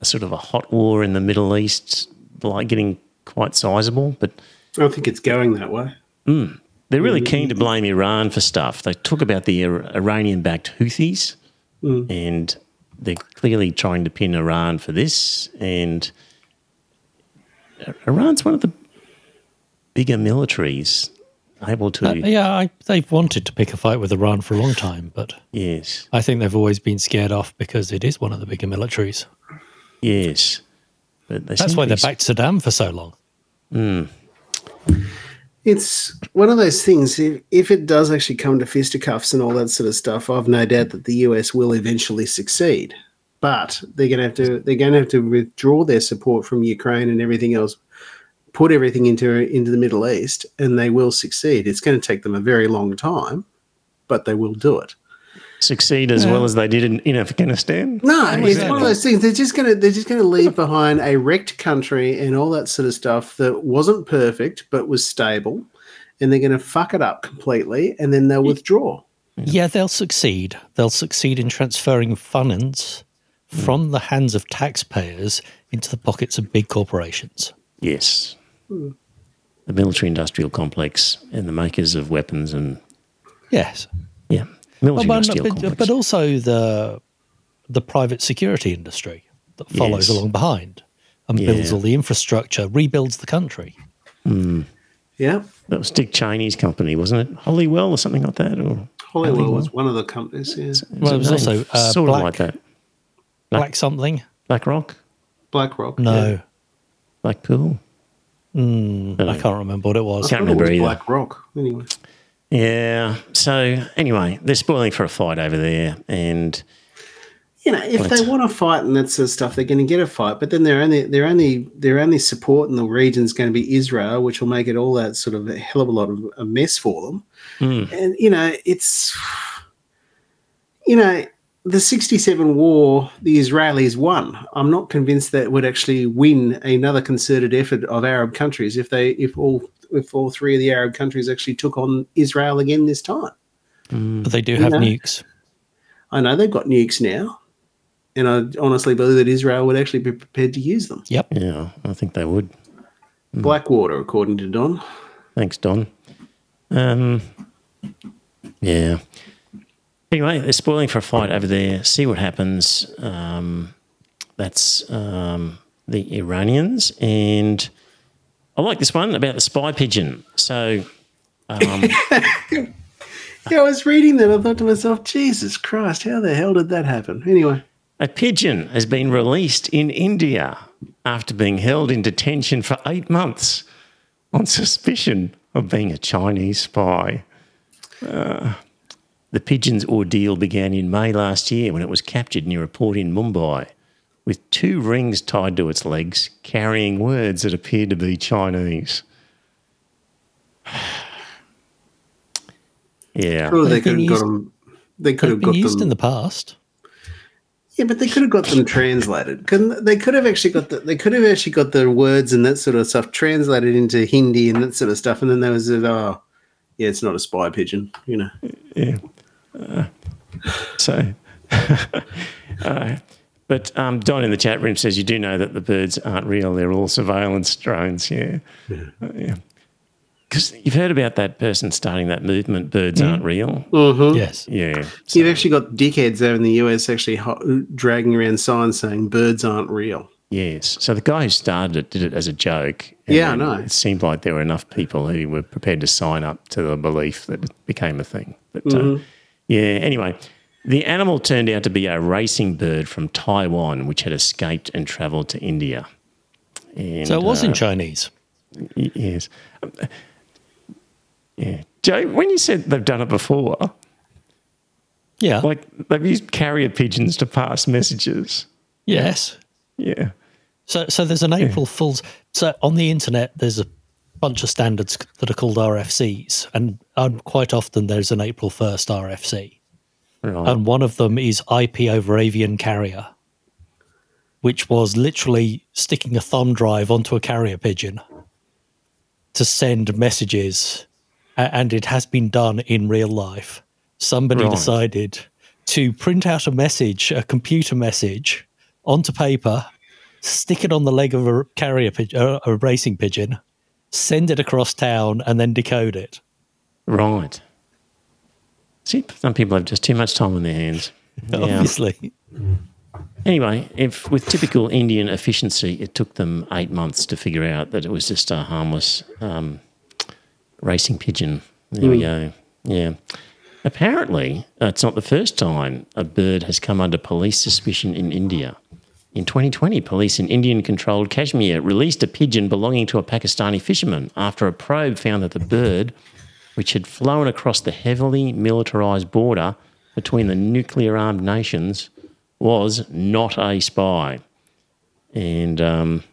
a sort of a hot war in the Middle East, like getting quite sizable, but I don't think it's going that way. Mm, they're really keen to blame Iran for stuff. They talk about the Iranian backed Houthis, mm. and they're clearly trying to pin Iran for this. And Iran's one of the bigger militaries able to. Uh, yeah, I, they've wanted to pick a fight with Iran for a long time, but yes, I think they've always been scared off because it is one of the bigger militaries. Yes, but that's why they backed Saddam for so long. Mm. It's one of those things. If, if it does actually come to fisticuffs and all that sort of stuff, I've no doubt that the US will eventually succeed. But they're going to have to they're going to have to withdraw their support from Ukraine and everything else, put everything into into the Middle East, and they will succeed. It's going to take them a very long time, but they will do it succeed as yeah. well as they did in, in Afghanistan? No, it's one of those things. They're just gonna they're just gonna leave behind a wrecked country and all that sort of stuff that wasn't perfect but was stable, and they're gonna fuck it up completely, and then they'll withdraw. Yeah, they'll succeed. They'll succeed in transferring funds mm. from the hands of taxpayers into the pockets of big corporations. Yes. The military industrial complex and the makers of weapons and Yes. Yeah military but, but, but, also the the private security industry that follows yes. along behind and yeah. builds all the infrastructure, rebuilds the country. Mm. Yeah, that was Dick Cheney's company, wasn't it? Hollywell or something like that, or Hollywell, Hollywell? was one of the companies. Yeah. Well, it was also uh, sort Black, of like that. Black, Black something. BlackRock. BlackRock. No. Yeah. Blackpool. Mm, I can't remember what it was. I can't remember it either. BlackRock. Anyway. Yeah. So anyway, they're spoiling for a fight over there, and you know, if they want to fight and that sort of stuff, they're going to get a fight. But then they're only they're only they're only supporting the region is going to be Israel, which will make it all that sort of a hell of a lot of a mess for them. Mm. And you know, it's you know the 67 war the israelis won i'm not convinced that would actually win another concerted effort of arab countries if they if all if all three of the Arab countries actually took on Israel again this time. Mm. But they do have know, nukes. I know they've got nukes now, and I honestly believe that Israel would actually be prepared to use them. Yep. Yeah, I think they would. Mm. Blackwater, according to Don. Thanks, Don. Um, yeah. Anyway, they're spoiling for a fight over there. See what happens. Um, that's um, the Iranians and I like this one about the spy pigeon. So, um, yeah, I was reading that. I thought to myself, Jesus Christ, how the hell did that happen? Anyway, a pigeon has been released in India after being held in detention for eight months on suspicion of being a Chinese spy. Uh, the pigeon's ordeal began in May last year when it was captured near a port in Mumbai with two rings tied to its legs, carrying words that appeared to be Chinese. yeah. Well, they could have got them. They could have got used them in the past. Yeah, but they could have got them translated. Couldn't they? Could have actually got the. They could have actually got the words and that sort of stuff translated into Hindi and that sort of stuff. And then there was, a oh, yeah, it's not a spy pigeon, you know. Yeah. Uh, so, uh, But um, Don in the chat room says you do know that the birds aren't real; they're all surveillance drones. Yeah, yeah. Because you've heard about that person starting that movement, "Birds aren't real." Mhm. Yes. Yeah, You've actually got dickheads there in the US actually ho- dragging around signs saying birds aren't real. Yes. So the guy who started it did it as a joke. and Yeah, I know. It seemed like there were enough people who were prepared to sign up to the belief that it became a thing. But uh, Mhm. Yeah, anyway, the animal turned out to be a racing bird from Taiwan, which had escaped and travelled to India. And, So it was in uh, Chinese. Yes. Yeah. Joe, when you said they've done it before, Yeah. like they've used carrier pigeons to pass messages. Yes. Yeah. So, so there's an April Fool's. So on the internet, there's a bunch of standards that are called RFCs, and um, quite often there's an April 1st RFC, Right. and one of them is IP over avian carrier, which was literally sticking a thumb drive onto a carrier pigeon to send messages, and it has been done in real life. Somebody Right. decided to print out a message, a computer message, onto paper, stick it on the leg of a carrier pigeon, uh, a racing pigeon, send it across town, and then decode it. Right. See, some people have just too much time on their hands. Yeah. Obviously, Anyway, if with typical Indian efficiency, it took them eight months to figure out that it was just a harmless um, racing pigeon. There we go. Yeah. Apparently, uh, it's not the first time a bird has come under police suspicion in India. In 2020, police in Indian controlled Kashmir released a pigeon belonging to a Pakistani fisherman after a probe found that the bird, which had flown across the heavily militarized border between the nuclear armed nations, was not a spy. And um,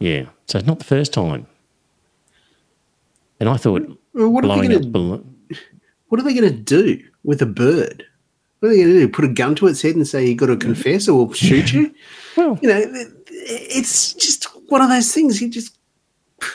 yeah, so it's not the first time. And I thought Well, what are they blowing going up to ballo- What are they going to do with a bird? What are they going to do? Put a gun to its head and say you've got to confess, or we'll shoot you? Well, you know, it's just one of those things. You just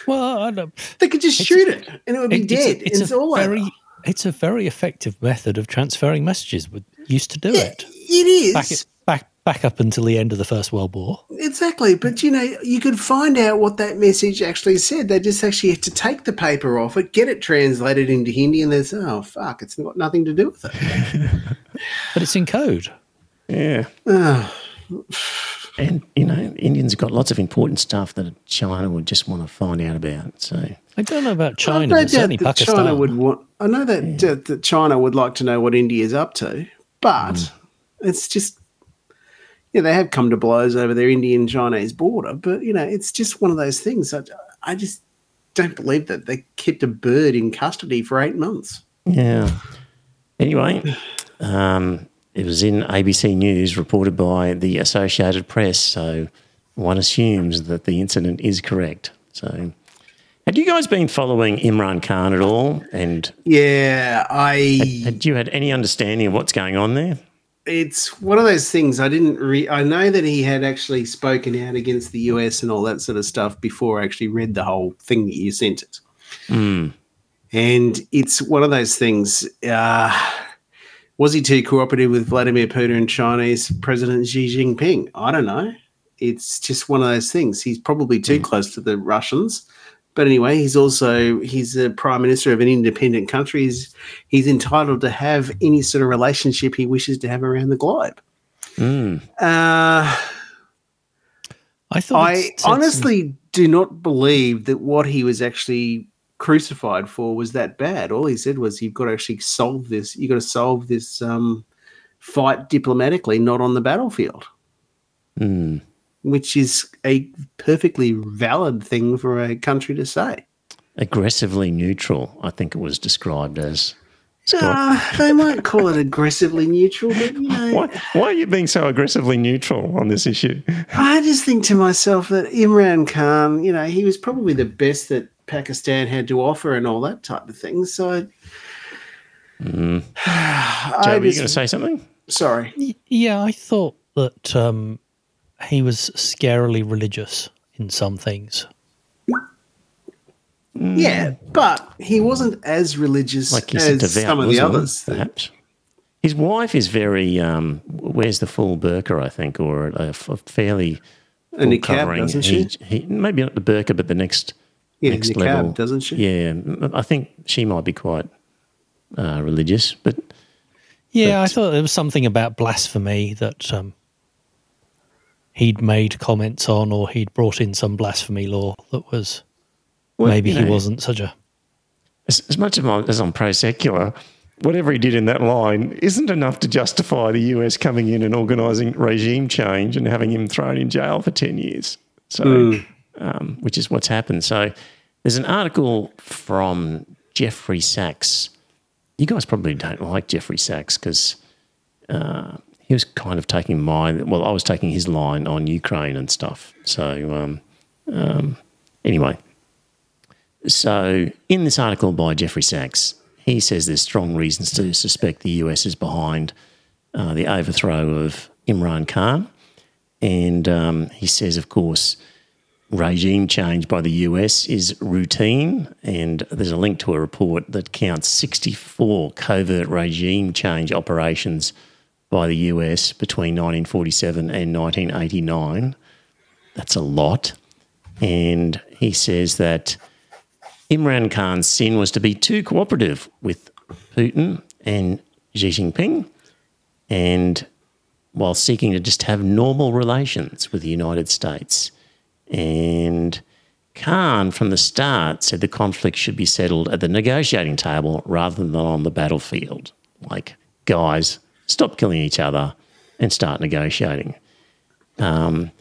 well, I don't, they could just shoot it and it would be it- dead. It's, It's, a all very, over. it's a very effective method of transferring messages. We used to do it. It is Back, back, back up until the end of the First World War. exactly, but you know, you could find out what that message actually said. They just actually have to take the paper off it, get it translated into Hindi, and they say, "Oh fuck, it's got nothing to do with it." But it's in code. Yeah. And, you know, Indians have got lots of important stuff that China would just want to find out about. So, I don't know about China, no but certainly Pakistan. China would want. I know that, uh, that China would like to know what India is up to, but Mm. it's just. Yeah, they have come to blows over their Indian Chinese border, but you know, it's just one of those things. I, I just don't believe that they kept a bird in custody for eight months. yeah. Anyway, um, it was in ABC News, reported by the Associated Press. So one assumes that the incident is correct. So, had you guys been following Imran Khan at all? And Yeah, I. had you had any understanding of what's going on there? it's one of those things I didn't re I know that he had actually spoken out against the US and all that sort of stuff before I actually read the whole thing that you sent it. Mm. And it's one of those things. Uh, was he too cooperative with Vladimir Putin and Chinese President Xi Jinping? I don't know. It's just one of those things. He's probably too close to the Russians. But anyway, he's also he's a prime minister of an independent country. He's, he's entitled to have any sort of relationship he wishes to have around the globe. Mm. Uh, I thought I honestly do not believe that what he was actually crucified for was that bad. All he said was, "You've got to actually solve this. You've got to solve this um, fight diplomatically, not on the battlefield." Mm. Which is a perfectly valid thing for a country to say. Aggressively neutral, I think it was described as. Uh, they might call it aggressively neutral, but you know, Why, why are you being so aggressively neutral on this issue? I just think to myself that Imran Khan, you know, he was probably the best that Pakistan had to offer and all that type of thing. So, Mm. I Joe, were you going to say something? sorry. Yeah, I thought that um, he was scarily religious in some things. Yeah, but he wasn't as religious Like as devout some of the Muslim, others. perhaps. his wife is very um, wears the full burqa, I think, or a fairly A full niqab, doesn't she? He, he, maybe not the burqa, but the next Yeah, next niqab, level, doesn't she? Yeah, I think she might be quite uh, religious, but Yeah, I thought there was something about blasphemy that um, he'd made comments on, or he'd brought in some blasphemy law that was Well, maybe you he know- wasn't such a. as, as much as I'm, as I'm pro secular, whatever he did in that line isn't enough to justify the US coming in and organising regime change and having him thrown in jail for 10 years. So, um, which is what's happened. So, there's an article from Jeffrey Sachs. You guys probably don't like Jeffrey Sachs because uh, he was kind of taking my, well, I was taking his line on Ukraine and stuff. So, um, um, anyway. So, in this article by Jeffrey Sachs, he says there's strong reasons to suspect the US is behind uh, the overthrow of Imran Khan. And um, he says, of course, regime change by the US is routine. And there's a link to a report that counts 64 covert regime change operations by the US between 1947 and 1989. That's a lot. And he says that Imran Khan's sin was to be too cooperative with Putin and Xi Jinping, and while seeking to just have normal relations with the United States. And Khan, from the start, said the conflict should be settled at the negotiating table rather than on the battlefield. Like, guys, stop killing each other and start negotiating. Um,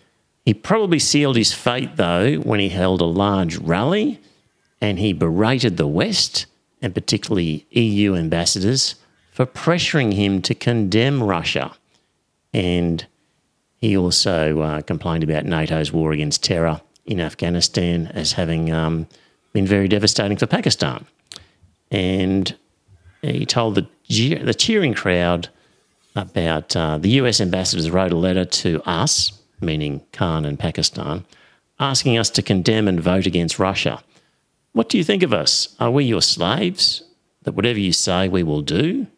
he probably sealed his fate, though, when he held a large rally and he berated the West, and particularly EU ambassadors, for pressuring him to condemn Russia. And he also uh, complained about NATO's war against terror in Afghanistan as having um, been very devastating for Pakistan. And he told the, the cheering crowd about uh, the US ambassadors wrote a letter to us, meaning Khan and Pakistan, asking us to condemn and vote against Russia. What do you think of us? Are we your slaves? That whatever you say, we will do?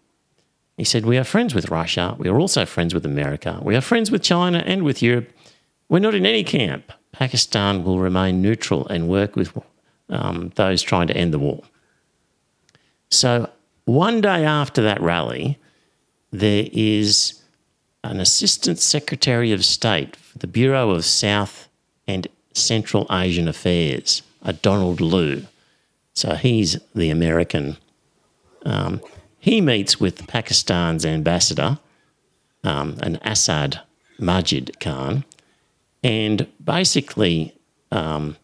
He said, We are friends with Russia. We are also friends with America. We are friends with China and with Europe. We're not in any camp. Pakistan will remain neutral and work with um, those trying to end the war. So, one day after that rally, there is an Assistant Secretary of State for the Bureau of South and Central Asian Affairs, a Donald Lu. So he's the American. Um, he meets with Pakistan's ambassador, um, an Asad Majeed Khan, and basically um,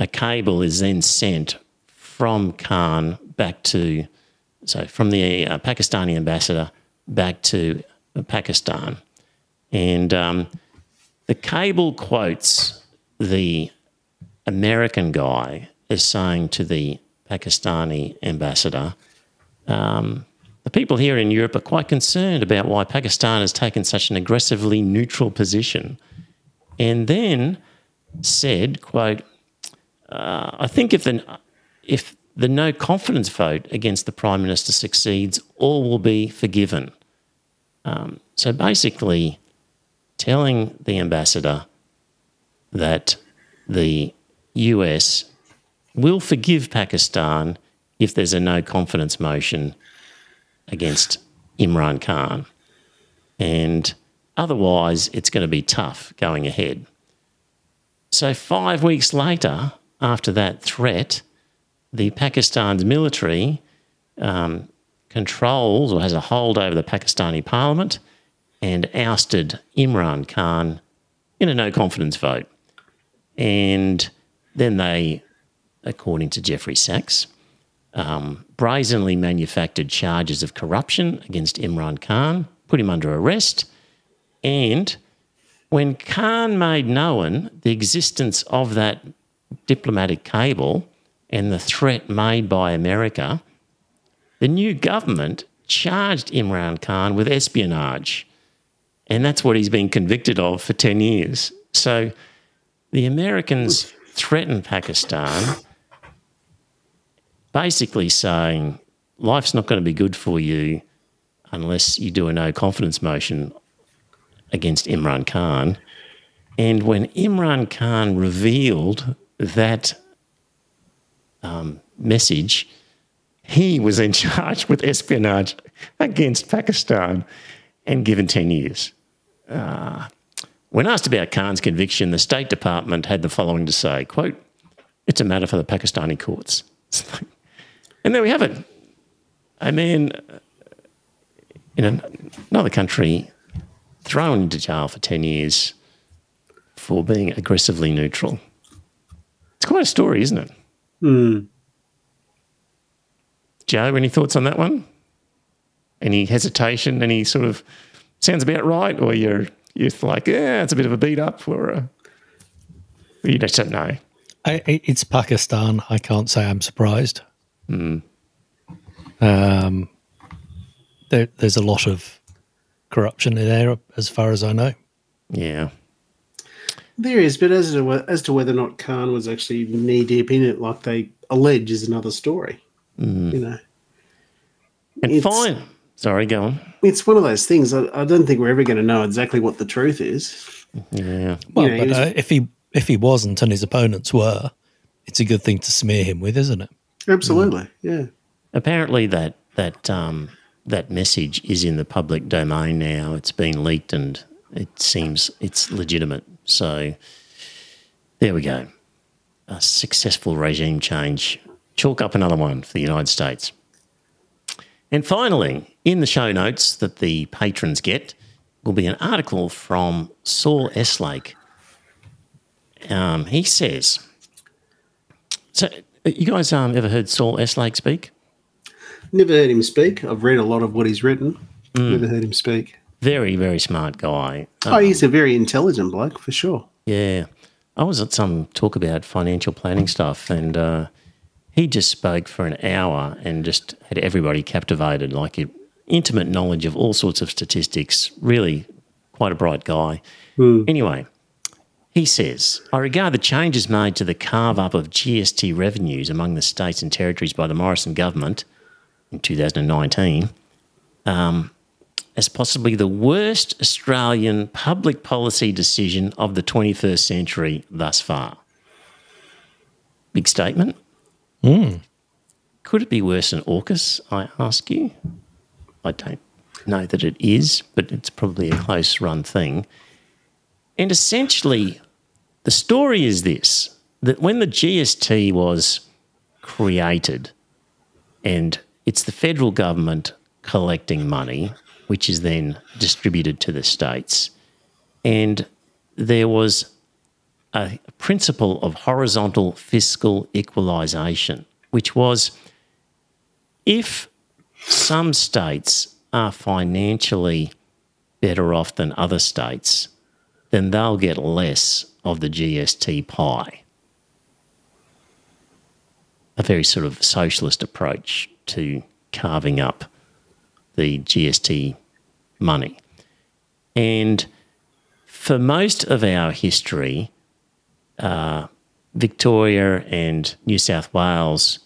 a cable is then sent from Khan back to, so from the uh, Pakistani ambassador back to Pakistan. And um, the cable quotes the American guy as saying to the Pakistani ambassador, um, the people here in Europe are quite concerned about why Pakistan has taken such an aggressively neutral position. And then said, quote, uh, I think if the, if the no confidence vote against the Prime Minister succeeds, all will be forgiven. Um, so basically, telling the ambassador that the US will forgive Pakistan if there's a no confidence motion against Imran Khan. And otherwise, it's going to be tough going ahead. So, five weeks later, after that threat, the Pakistan's military um, controls or has a hold over the Pakistani parliament and ousted Imran Khan in a no confidence vote. And then they, according to Jeffrey Sachs, um, brazenly manufactured charges of corruption against Imran Khan, put him under arrest, and when Khan made known the existence of that diplomatic cable and the threat made by America, the new government charged Imran Khan with espionage. And that's what he's been convicted of for 10 years. So the Americans threatened Pakistan, basically saying, life's not going to be good for you unless you do a no confidence motion against Imran Khan. And when Imran Khan revealed that um, message, he was in charge with espionage against Pakistan and given 10 years. Uh, when asked about Khan's conviction, the State Department had the following to say, quote, it's a matter for the Pakistani courts. and there we have it. A man in another country thrown into jail for 10 years for being aggressively neutral. It's quite a story, isn't it? Hmm. Joe, any thoughts on that one? Any hesitation? Any sort of sounds about right? Or you're, you're like, yeah, it's a bit of a beat up or a, you just don't know. I, it's Pakistan. I can't say I'm surprised. Mm. Um, there, there's a lot of corruption in there, as far as I know. Yeah. There is, but as to, as to whether or not Khan was actually knee deep in it, like they allege, is another story. Mm. You know, and it's, fine. Sorry, go on. It's one of those things. I, I don't think we're ever going to know exactly what the truth is. Yeah. Well, You know, but was- uh, if he if he wasn't and his opponents were, it's a good thing to smear him with, isn't it? Absolutely, yeah. Apparently, that that um, that message is in the public domain now. It's been leaked, and it seems it's legitimate. So there we go. A successful regime change. Chalk up another one for the United States. And finally, in the show notes that the patrons get, will be an article from Saul Eslake. Um, he says, "So, you guys um, ever heard Saul Eslake speak?" Never heard him speak. I've read a lot of what he's written. Mm. Never heard him speak. Very, very smart guy. oh, he's a very intelligent bloke for sure. Yeah. I was at some talk about financial planning stuff and uh, he just spoke for an hour and just had everybody captivated, like intimate knowledge of all sorts of statistics. Really quite a bright guy. Anyway, he says, I regard the changes made to the carve up of GST revenues among the states and territories by the Morrison government in 2019 um, as possibly the worst Australian public policy decision of the 21st century thus far. Big statement. Could it be worse than AUKUS, I ask you? I don't know that it is, but it's probably a close run thing. And essentially, the story is this that when the GST was created, and it's the federal government collecting money, which is then distributed to the states. And there was a principle of horizontal fiscal equalisation, which was if some states are financially better off than other states, then they'll get less of the GST pie. A very sort of socialist approach to carving up the GST money. And for most of our history, uh, Victoria and New South Wales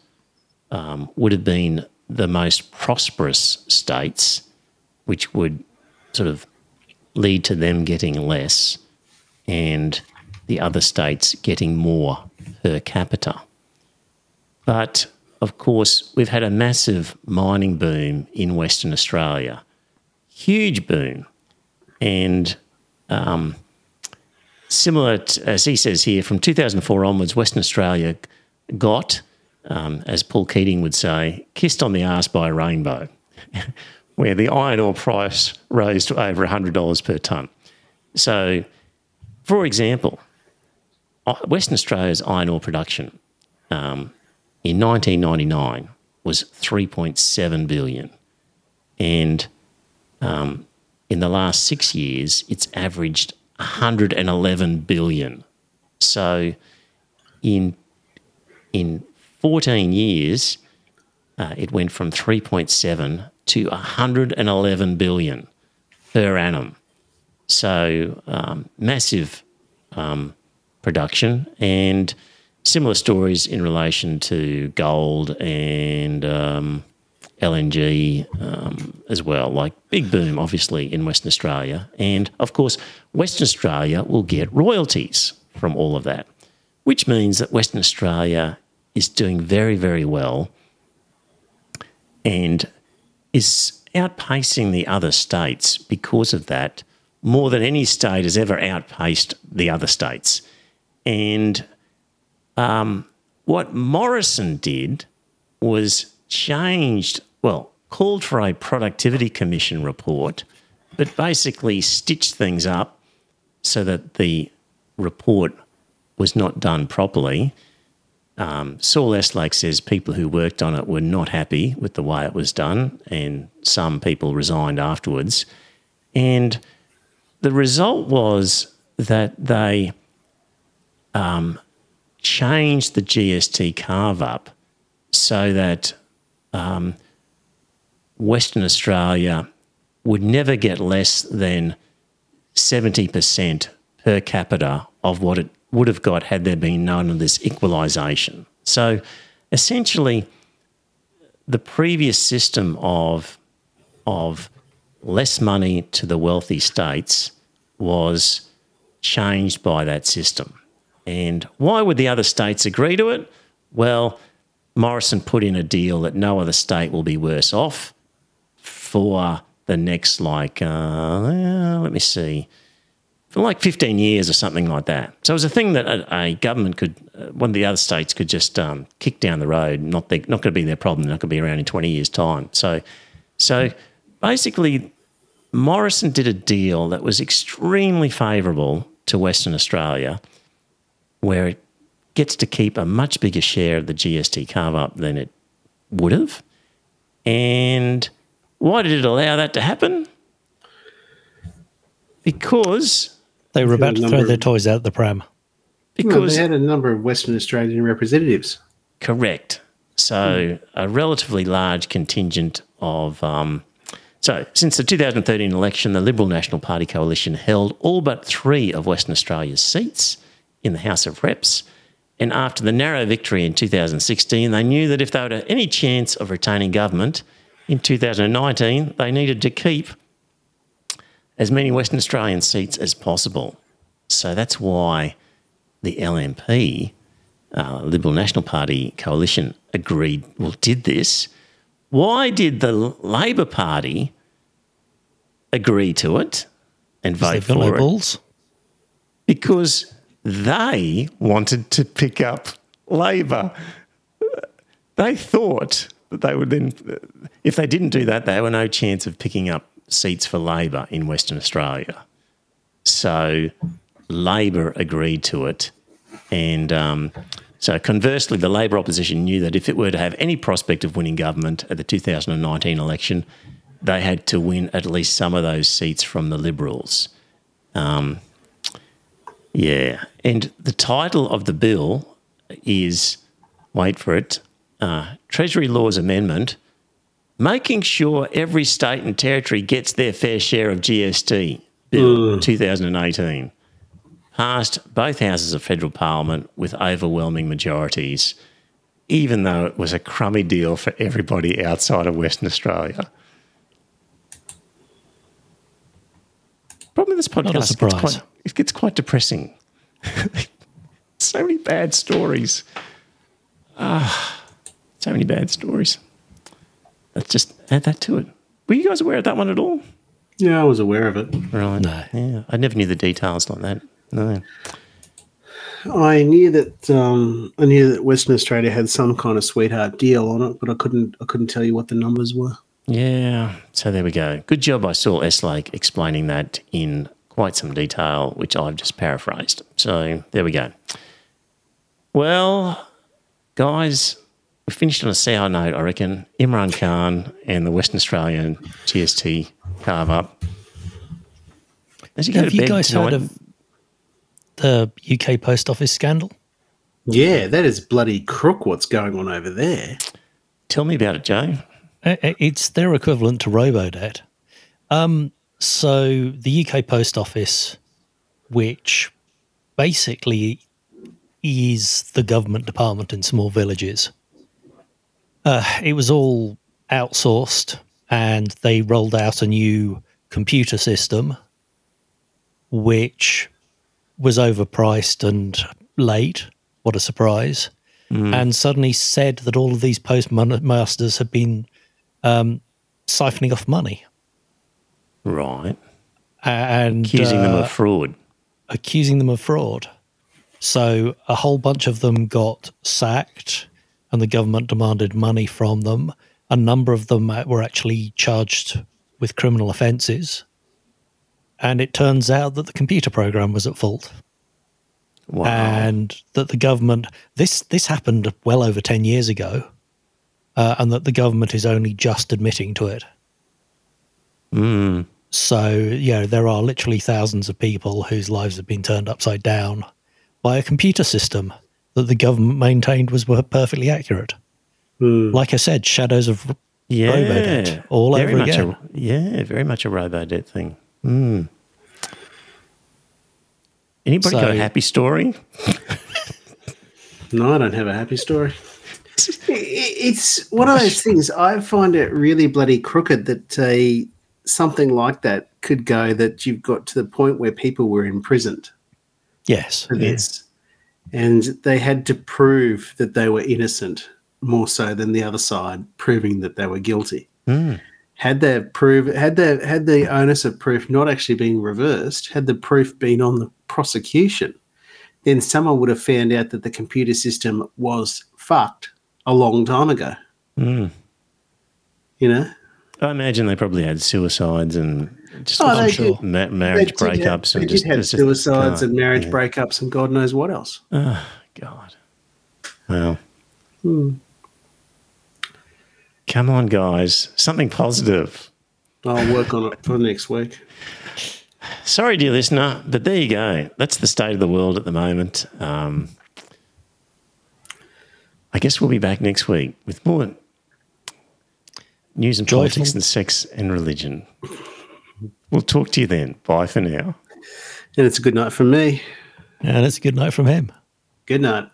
um, would have been the most prosperous states, which would sort of lead to them getting less and the other states getting more per capita. But of course, we've had a massive mining boom in Western Australia, huge boom. And um, similar, to, as he says here, from 2004 onwards, Western Australia got, um, as Paul Keating would say, kissed on the arse by a rainbow, where the iron ore price rose to over $100 per tonne. So, for example, Western Australia's iron ore production um, in 1999 was 3.7 billion, and um, in the last six years, it's averaged 111 billion. So, in in 14 years, uh, it went from 3.7 to 111 billion per annum. So, um, massive um, production and similar stories in relation to gold and um, LNG um, as well. Like big boom, obviously, in Western Australia. And of course, Western Australia will get royalties from all of that, which means that Western Australia is doing very, very well and is outpacing the other states because of that more than any state has ever outpaced the other states. And um, what Morrison did was changed, well, called for a productivity commission report, but basically stitched things up so that the report was not done properly. Um, Saul Eslake says people who worked on it were not happy with the way it was done, and some people resigned afterwards. And the result was that they um, changed the GST carve up so that um, Western Australia would never get less than 70% per capita of what it would have got had there been none of this equalisation. So essentially, the previous system of, of less money to the wealthy states was changed by that system. And why would the other states agree to it? Well, Morrison put in a deal that no other state will be worse off for the next, like, uh, let me see, for like 15 years or something like that. So it was a thing that a, a government could, uh, one of the other states could just um, kick down the road. Not, not going to be their problem. They're not going to be around in 20 years' time. So, so basically, Morrison did a deal that was extremely favourable to Western Australia, where it gets to keep a much bigger share of the GST carve up than it would have. And why did it allow that to happen? Because they were about to throw their toys out the pram. Because well, they had a number of Western Australian representatives. Correct. So a relatively large contingent of. Um, so, since the 2013 election, the Liberal National Party coalition held all but three of Western Australia's seats in the House of Reps. And after the narrow victory in 2016, they knew that if they had any chance of retaining government in 2019, they needed to keep as many Western Australian seats as possible. So that's why the LNP, uh, Liberal National Party coalition, agreed, well, did this. Why did the Labor Party agree to it and vote for no it? Balls? Because they wanted to pick up Labor. They thought that they would then, if they didn't do that, they were no chance of picking up seats for Labor in Western Australia. So Labor agreed to it. And um, so conversely, the Labor opposition knew that if it were to have any prospect of winning government at the 2019 election, they had to win at least some of those seats from the Liberals. Um, yeah. And the title of the bill is wait for it uh, Treasury Laws Amendment making sure every state and territory gets their fair share of GST Bill 2018 passed both houses of federal parliament with overwhelming majorities, even though it was a crummy deal for everybody outside of Western Australia. Problem with this podcast it gets, quite, it gets quite depressing. so many bad stories. Ah, so many bad stories. Let's just add that to it. Were you guys aware of that one at all? Yeah, I was aware of it. Right. No. Yeah, I never knew the details like that. No. I knew that um, I knew that Western Australia had some kind of sweetheart deal on it, but I couldn't I couldn't tell you what the numbers were. Yeah. So there we go. Good job I saw Eslake explaining that in quite some detail, which I've just paraphrased. So there we go. Well, guys, we finished on a sour note, I reckon. Imran Khan and the Western Australian GST carve up. As you Have you guys tonight, heard of the UK post office scandal? Yeah, that is bloody crook what's going on over there. Tell me about it, Joe. It's their equivalent to Robodebt. Um, so the UK post office, which basically is the government department in small villages, uh, it was all outsourced and they rolled out a new computer system, which was overpriced and late. What a surprise. And suddenly said that all of these postmasters had been um, siphoning off money Right. and Accusing them uh, of fraud. accusing them of fraud. So a whole bunch of them got sacked, and the government demanded money from them. A number of them uh, were actually charged with criminal offences. And it turns out that the computer program was at fault, Wow. and that the government this this happened well over ten years ago, uh, and that the government is only just admitting to it. Mm. So, you know, there are literally thousands of people whose lives have been turned upside down by a computer system that the government maintained was perfectly accurate. Like I said, shadows of Yeah. Robodebt all very over much again. A, yeah, very much a Robodebt thing. Mm. Anybody got a happy story? No, I don't have a happy story. I- I- It's one of those things. I find it really bloody crooked that uh, something like that could go. That you've got to the point where people were imprisoned yes. for this, and they had to prove that they were innocent more so than the other side proving that they were guilty. Had the prove had the had the onus of proof not actually been reversed, had the proof been on the prosecution, then someone would have found out that the computer system was fucked a long time ago. Mm. You know, I imagine they probably had suicides and just Oh, they sure. ma- marriage have- breakups they and just have just- suicides God, and marriage yeah. breakups and God knows what else. Oh God. Well, Hmm. come on, guys, something positive. I'll work on it for next week. Sorry, dear listener, but there you go. That's the state of the world at the moment. Um, I guess we'll be back next week with more news and Joyful. politics and sex and religion. We'll talk to you then. Bye for now. And it's a good night from me. And it's a good night from him. Good night.